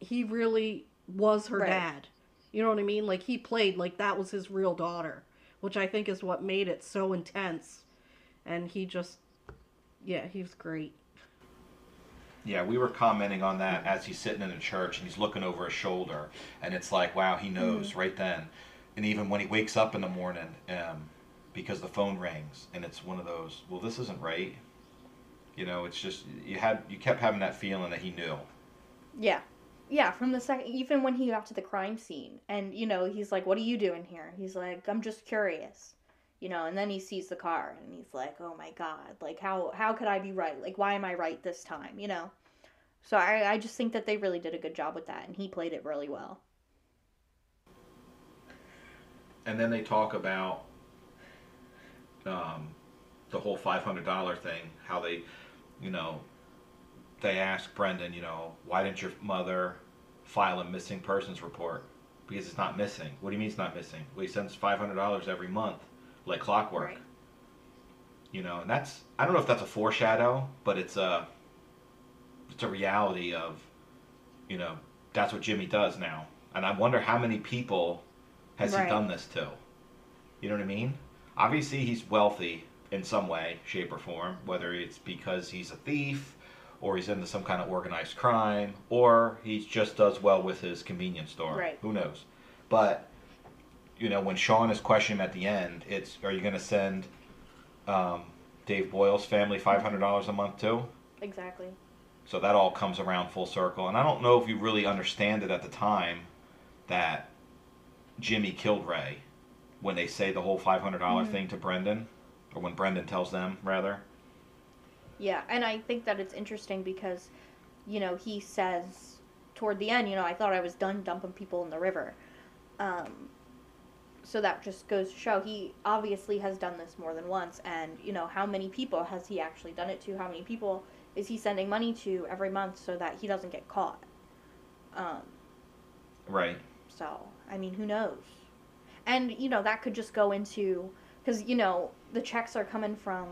he really was her Right. dad. You know what I mean? Like he played like that was his real daughter, which I think is what made it so intense. And he just yeah, he was great. Yeah, we were commenting on that as he's sitting in a church and he's looking over his shoulder, and it's like, wow, he knows mm-hmm. right then. And even when he wakes up in the morning, um, because the phone rings, and it's one of those, well, this isn't right. You know, it's just you had you kept having that feeling that he knew. Yeah. Yeah, from the second, even when he got to the crime scene, and you know, he's like, "What are you doing here?" He's like, "I'm just curious," you know. And then he sees the car, and he's like, "Oh my god! Like, how how could I be right? Like, why am I right this time?" You know. So I I just think that they really did a good job with that, and he played it really well. And then they talk about um, the whole five hundred dollar thing. How they, you know, they ask Brendan, you know, why didn't your mother file a missing persons report? Because it's not missing. What do you mean it's not missing? Well, he sends five hundred dollars every month, like clockwork. Right. You know, and that's I don't know if that's a foreshadow, but it's a it's a reality of, you know, that's what Jimmy does now. And I wonder how many people has Right. he done this to? You know what I mean? Obviously, he's wealthy in some way, shape, or form, whether it's because he's a thief, or he's into some kind of organized crime, or he just does well with his convenience store. Right. Who knows? But, you know, when Sean is questioning at the end, it's are you going to send um, Dave Boyle's family $500 a month too? Exactly. So that all comes around full circle. And I don't know if you really understand it at the time that Jimmy killed Ray when they say the whole $500 Mhm. thing to Brendan, or when Brendan tells them, rather. Yeah, and I think that it's interesting because, you know, he says toward the end, you know, I thought I was done dumping people in the river. Um, so that just goes to show he obviously has done this more than once, and you know, how many people has he actually done it to? How many people is he sending money to every month so that he doesn't get caught? Um, Right. so, I mean, who knows? And, you know, that could just go into, because, you know, the checks are coming from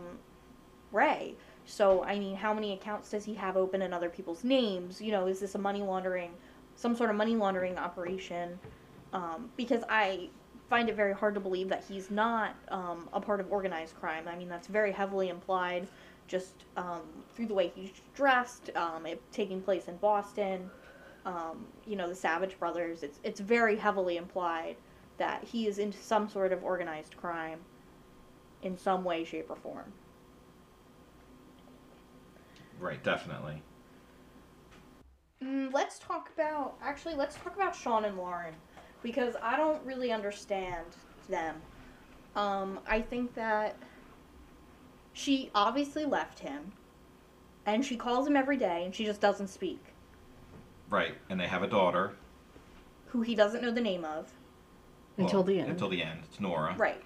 Ray. So, I mean, how many accounts does he have open in other people's names? You know, is this a money laundering, some sort of money laundering operation? Um, because I find it very hard to believe that he's not um, a part of organized crime. I mean, that's very heavily implied just um, through the way he's dressed, um, it taking place in Boston. Um, you know, the Savage brothers. It's it's very heavily implied that he is into some sort of organized crime in some way, shape, or form. Right, definitely. Mm, let's talk about actually. Let's talk about Sean and Lauren because I don't really understand them. Um, I think that she obviously left him, and she calls him every day, and she just doesn't speak. Right, and they have a daughter. Who he doesn't know the name of. Until Well, the end. Until the end. It's Nora. Right,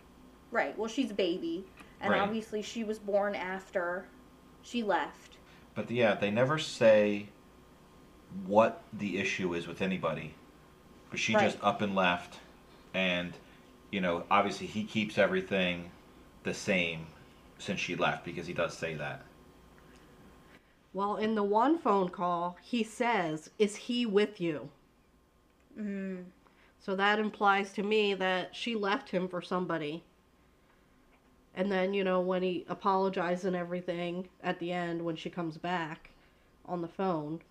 right. Well, she's a baby, and Right. obviously she was born after she left. But yeah, they never say what the issue is with anybody. But she Right. just up and left, and you know, obviously he keeps everything the same since she left because he does say that. Well, in the one phone call, he says, Is he with you? Mm, So that implies to me that she left him for somebody. And then, you know, when he apologized and everything at the end when she comes back on the phone,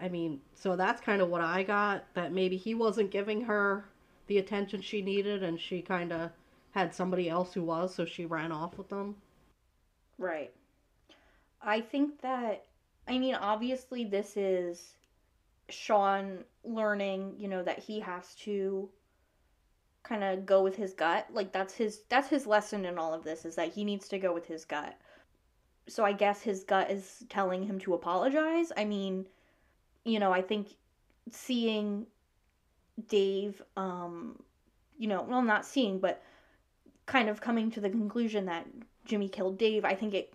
I mean, so that's kind of what I got that maybe he wasn't giving her the attention she needed and she kind of had somebody else who was, so she ran off with them. right. I think that. I mean, obviously, this is Sean learning, you know, that he has to kind of go with his gut. Like that's his that's his lesson in all of this is that he needs to go with his gut. So I guess his gut is telling him to apologize. I mean, you know, I think seeing Dave um you know, well not seeing but kind of coming to the conclusion that Jimmy killed Dave, I think it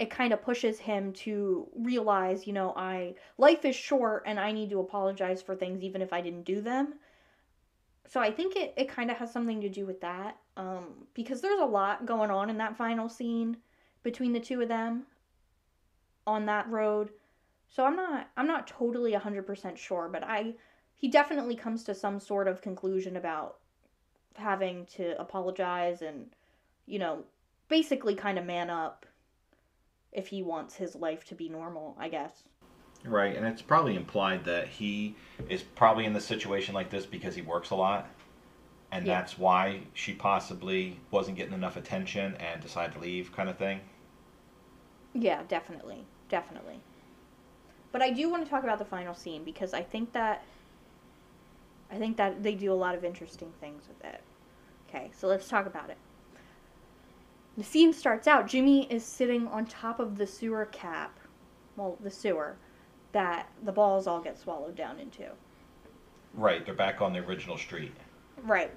it kind of pushes him to realize, you know, I life is short and I need to apologize for things even if I didn't do them. So I think it, it kind of has something to do with that. Um, because there's a lot going on in that final scene between the two of them on that road. So I'm not I'm not totally 100% sure, but I he definitely comes to some sort of conclusion about having to apologize and you know, basically kind of man up if he wants his life to be normal, I guess. Right, and it's probably implied that he is probably in the situation like this because he works a lot. And Yeah. that's why she possibly wasn't getting enough attention and decided to leave, kind of thing. Yeah, definitely. Definitely. But I do want to talk about the final scene because I think that I think that they do a lot of interesting things with it. Okay, so let's talk about it. The scene starts out Jimmy is sitting on top of the sewer cap, well, the sewer that the balls all get swallowed down into. Right, they're back on the original street. Right.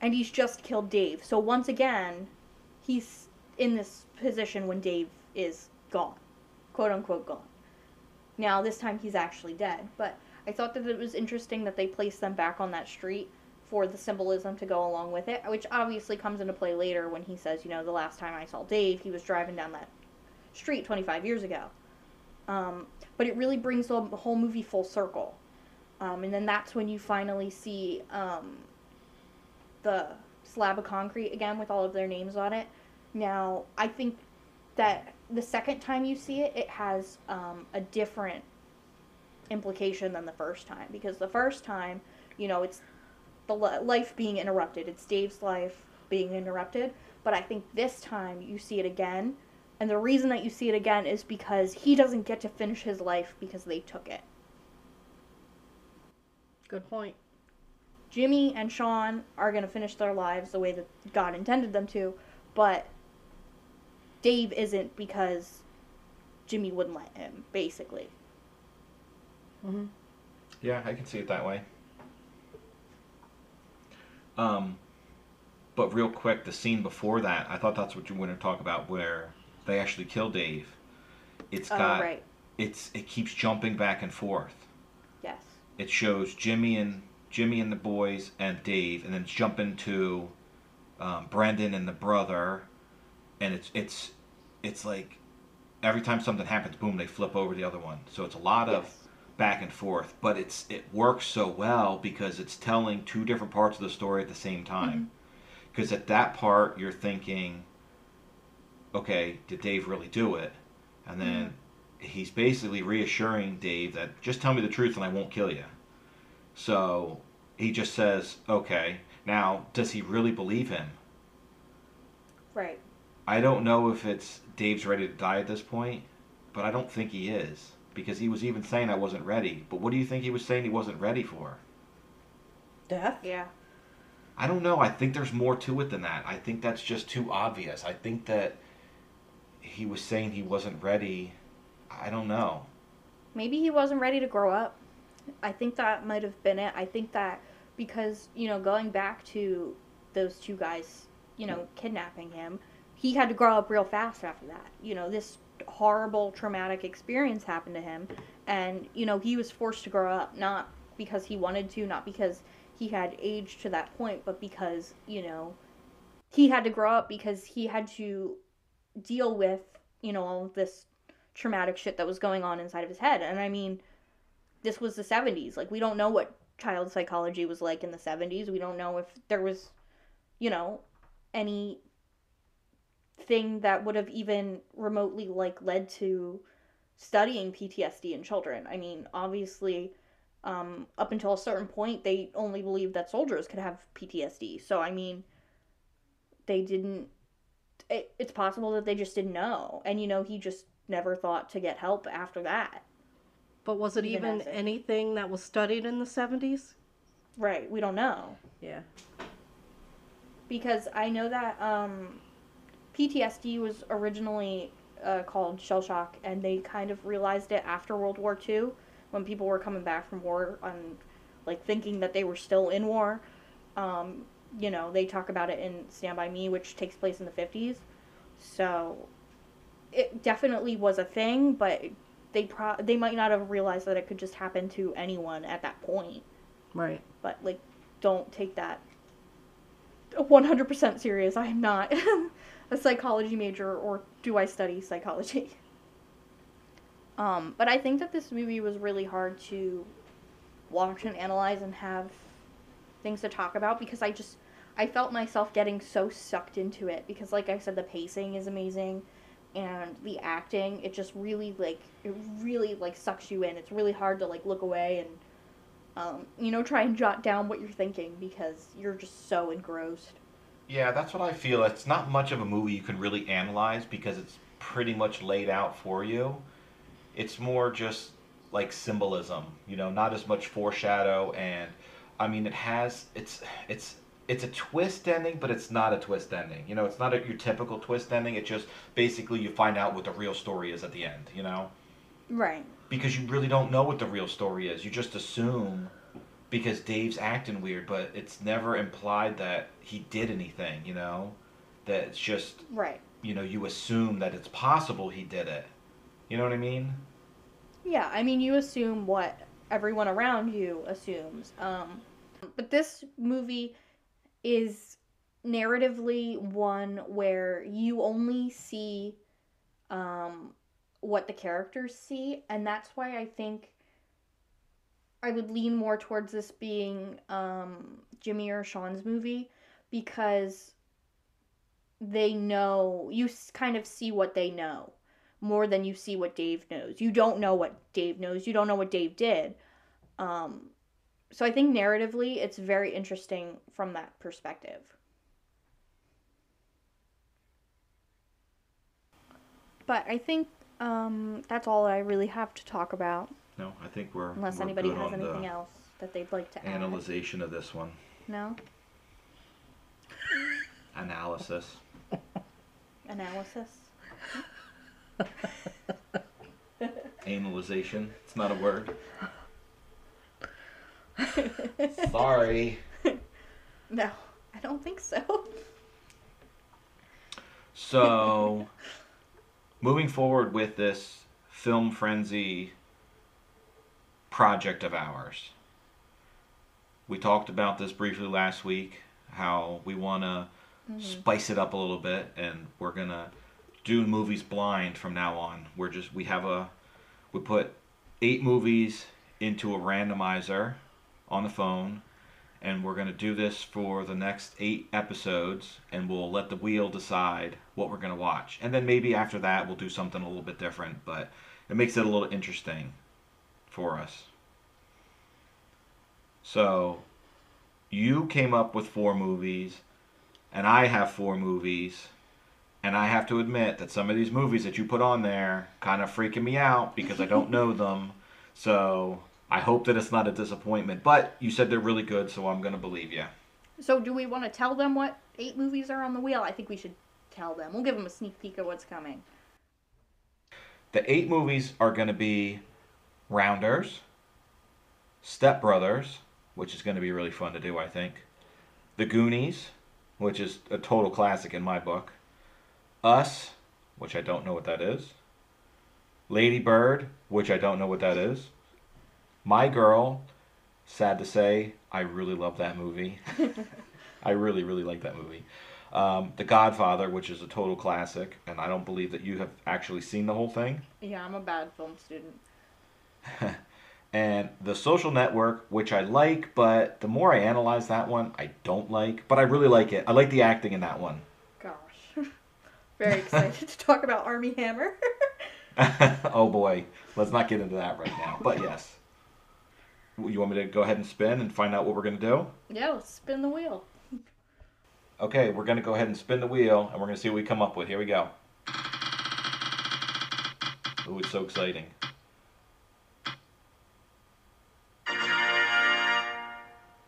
And he's just killed Dave. So once again, he's in this position when Dave is gone. Quote unquote gone. Now, this time he's actually dead. But I thought that it was interesting that they placed them back on that street for the symbolism to go along with it, which obviously comes into play later when he says, you know, the last time I saw Dave, he was driving down that street 25 years ago. Um, but it really brings the whole movie full circle. Um, and then that's when you finally see um, the slab of concrete again with all of their names on it. Now, I think that the second time you see it, it has um, a different implication than the first time because the first time, you know, it's the life being interrupted. It's Dave's life being interrupted. But I think this time you see it again. And the reason that you see it again is because he doesn't get to finish his life because they took it. Good point. Jimmy and Sean are going to finish their lives the way that God intended them to, but Dave isn't because Jimmy wouldn't let him, basically. hmm Yeah, I can see it that way. Um, but real quick, the scene before that, I thought that's what you were going to talk about, where they actually kill Dave. It's Oh, got, right. it's it keeps jumping back and forth. Yes. It shows Jimmy and Jimmy and the boys and Dave, and then it's jumping to um, Brendan and the brother, and it's it's it's like every time something happens, boom, they flip over the other one. So it's a lot of Yes. Back and forth, but it's it works so well because it's telling two different parts of the story at the same time. Mm-hmm. Because at that part, you're thinking, okay, did Dave really do it? And then mm-hmm. he's basically reassuring Dave that just tell me the truth and I won't kill you. So he just says, okay. Now, does he really believe him? Right. I don't know if it's Dave's ready to die at this point, but I don't think he is because he was even saying I wasn't ready. But what do you think he was saying he wasn't ready for? Death? Yeah. I don't know. I think there's more to it than that. I think that's just too obvious. I think that he was saying he wasn't ready. I don't know. Maybe he wasn't ready to grow up. I think that might have been it. I think that because, you know, going back to those two guys, you know, kidnapping him, he had to grow up real fast after that. You know, this horrible traumatic experience happened to him and, you know, he was forced to grow up not because he wanted to, not because he had aged to that point, but because, you know, he had to grow up because he had to deal with, you know, all this traumatic shit that was going on inside of his head. And I mean, this was the 70s. Like, we don't know what child psychology was like in the 70s. We don't know if there was, you know, any thing that would have even remotely like led to studying PTSD in children. I mean, obviously, um, up until a certain point, they only believed that soldiers could have PTSD. So, I mean, they didn't. It, it's possible that they just didn't know. And, you know, he just never thought to get help after that. But was it Even even anything that was studied in the 70s? Right. We don't know. Yeah. because I know that um, PTSD was originally uh, called shell shock, and they kind of realized it after World War II when people were coming back from war and like thinking that they were still in war. Um, you know, they talk about it in Stand by Me, which takes place in the fifties. So it definitely was a thing, but they pro- they might not have realized that it could just happen to anyone at that point Right. but like don't take that 100% serious. I am not a psychology major or do i study psychology? Um, but i think that this movie was really hard to watch and analyze and have things to talk about because i just i felt myself getting so sucked into it because like i said the pacing is amazing and the acting it just really like it really like sucks you in. It's really hard to like look away and um, you know, try and jot down what you're thinking because you're just so engrossed. Yeah, that's what I feel. It's not much of a movie you can really analyze because it's pretty much laid out for you. It's more just like symbolism, you know, not as much foreshadow and I mean it has it's it's it's a twist ending, but it's not a twist ending. You know, it's not a, your typical twist ending. It just basically you find out what the real story is at the end, you know? Right. Because you really don't know what the real story is. You just assume because Dave's acting weird, but it's never implied that he did anything, you know? That it's just, Right. you know, you assume that it's possible he did it. You know what I mean? Yeah, I mean, you assume what everyone around you assumes. Um, but this movie is narratively one where you only see um, what the characters see, and that's why I think I would lean more towards this being um, Jimmy or Sean's movie because they know you kind of see what they know more than you see what Dave knows. You don't know what Dave knows. You don't know what Dave did. Um, so I think narratively, it's very interesting from that perspective. But I think um, that's all I really have to talk about, No, I think we're unless we're anybody has anything else that they'd like to add. Analyzation of this one. No Analysis. analysis. Analyzation. It's not a word. Sorry. No, I don't think so. So, moving forward with this film frenzy project of ours, we talked about this briefly last week. How we want to mm-hmm. spice it up a little bit, and we're gonna do movies blind from now on. We're just we have a we put eight movies into a randomizer on the phone, and we're going to do this for the next eight episodes, and we'll let the wheel decide what we're going to watch. And then maybe after that, we'll do something a little bit different, but it makes it a little interesting for us. So, you came up with four movies, and I have four movies. And I have to admit that some of these movies that you put on there kind of freaking me out because I don't know them. So I hope that it's not a disappointment. But you said they're really good, so I'm going to believe you. So, do we want to tell them what eight movies are on the wheel? I think we should tell them. We'll give them a sneak peek of what's coming. The eight movies are going to be Rounders, Step Brothers, which is going to be really fun to do, I think. The Goonies, which is a total classic in my book. Us, which I don't know what that is. Lady Bird, which I don't know what that is. My Girl, sad to say, I really love that movie. I really, really like that movie. Um, the Godfather, which is a total classic, and I don't believe that you have actually seen the whole thing. Yeah, I'm a bad film student. and The Social Network, which I like, but the more I analyze that one, I don't like. But I really like it. I like the acting in that one. Gosh. Very excited to talk about Armie Hammer. oh boy, let's not get into that right now. But yes. You want me to go ahead and spin and find out what we're going to do? yeah, let's spin the wheel. Okay, we're going to go ahead and spin the wheel and we're going to see what we come up with. Here we go. Ooh, it's so exciting.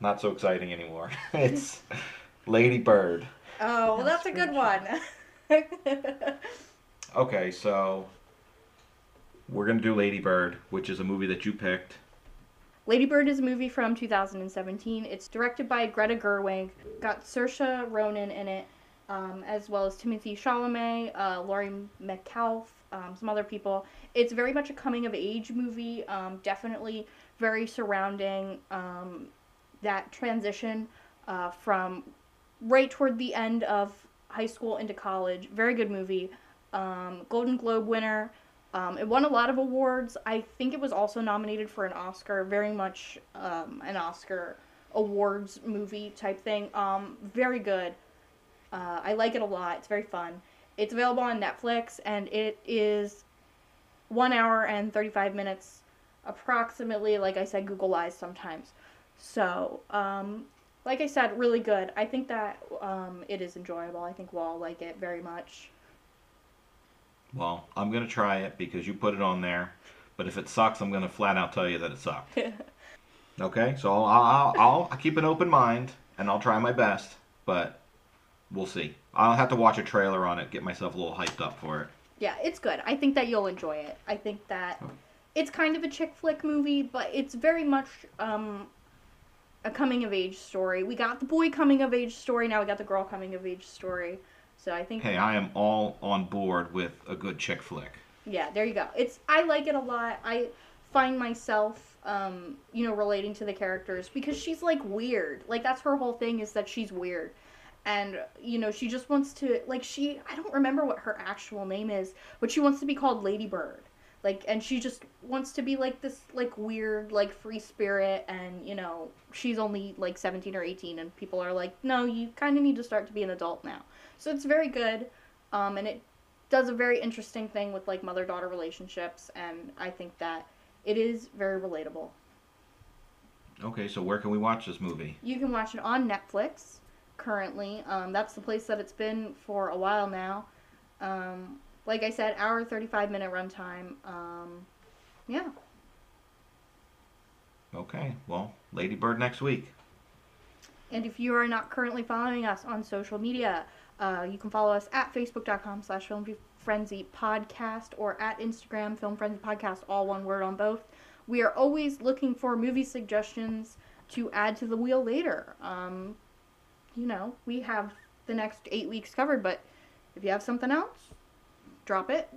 Not so exciting anymore. it's Lady Bird. Oh, well, that's a good one. Okay, so we're going to do Lady Bird, which is a movie that you picked. Lady Bird is a movie from 2017. It's directed by Greta Gerwig. Got Saoirse Ronan in it, um, as well as Timothy Chalamet, uh, Laurie Metcalf, um, some other people. It's very much a coming of age movie. Um, definitely very surrounding um, that transition uh, from right toward the end of high school into college. Very good movie. Um, Golden Globe winner. Um, it won a lot of awards. I think it was also nominated for an Oscar. Very much um, an Oscar awards movie type thing. Um, very good. Uh, I like it a lot. It's very fun. It's available on Netflix and it is one hour and 35 minutes approximately. Like I said, Google lies sometimes. So, um, like I said, really good. I think that um, it is enjoyable. I think we'll all like it very much. Well, I'm going to try it because you put it on there. But if it sucks, I'm going to flat out tell you that it sucked. okay? So I'll, I'll, I'll, I'll keep an open mind and I'll try my best. But we'll see. I'll have to watch a trailer on it, get myself a little hyped up for it. Yeah, it's good. I think that you'll enjoy it. I think that it's kind of a chick flick movie, but it's very much um, a coming of age story. We got the boy coming of age story, now we got the girl coming of age story. So I think Hey, I am all on board with a good chick flick. yeah, there you go. It's I like it a lot. I find myself um, you know, relating to the characters because she's like weird. Like that's her whole thing is that she's weird. And you know, she just wants to like she I don't remember what her actual name is, but she wants to be called Lady Bird. Like and she just wants to be like this like weird like free spirit and you know, she's only like 17 or 18 and people are like, "No, you kind of need to start to be an adult now." So it's very good. Um, and it does a very interesting thing with like mother daughter relationships and I think that it is very relatable. Okay, so where can we watch this movie? You can watch it on Netflix currently. Um, that's the place that it's been for a while now. Um, like I said, hour 35 minute runtime. Um, yeah. Okay, well, Lady Bird next week. And if you are not currently following us on social media, uh, you can follow us at facebook.com slash film frenzy podcast or at Instagram film frenzy podcast, all one word on both. We are always looking for movie suggestions to add to the wheel later. Um, you know, we have the next eight weeks covered, but if you have something else, drop it.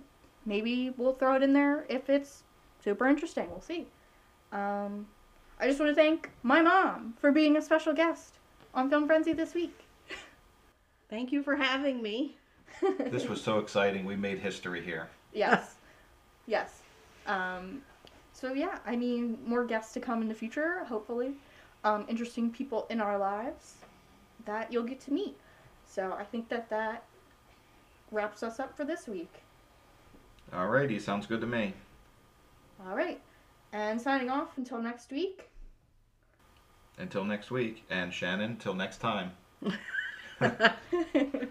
Maybe we'll throw it in there if it's super interesting. We'll see. Um, I just want to thank my mom for being a special guest on Film Frenzy this week. Thank you for having me. This was so exciting. We made history here. yes. yes. Um, so, yeah, I mean, more guests to come in the future, hopefully. um, interesting people in our lives that you'll get to meet. So I think that that wraps us up for this week. Alrighty, sounds good to me. All right. And signing off until next week. Until next week, and Shannon, till next time. ハハハハ。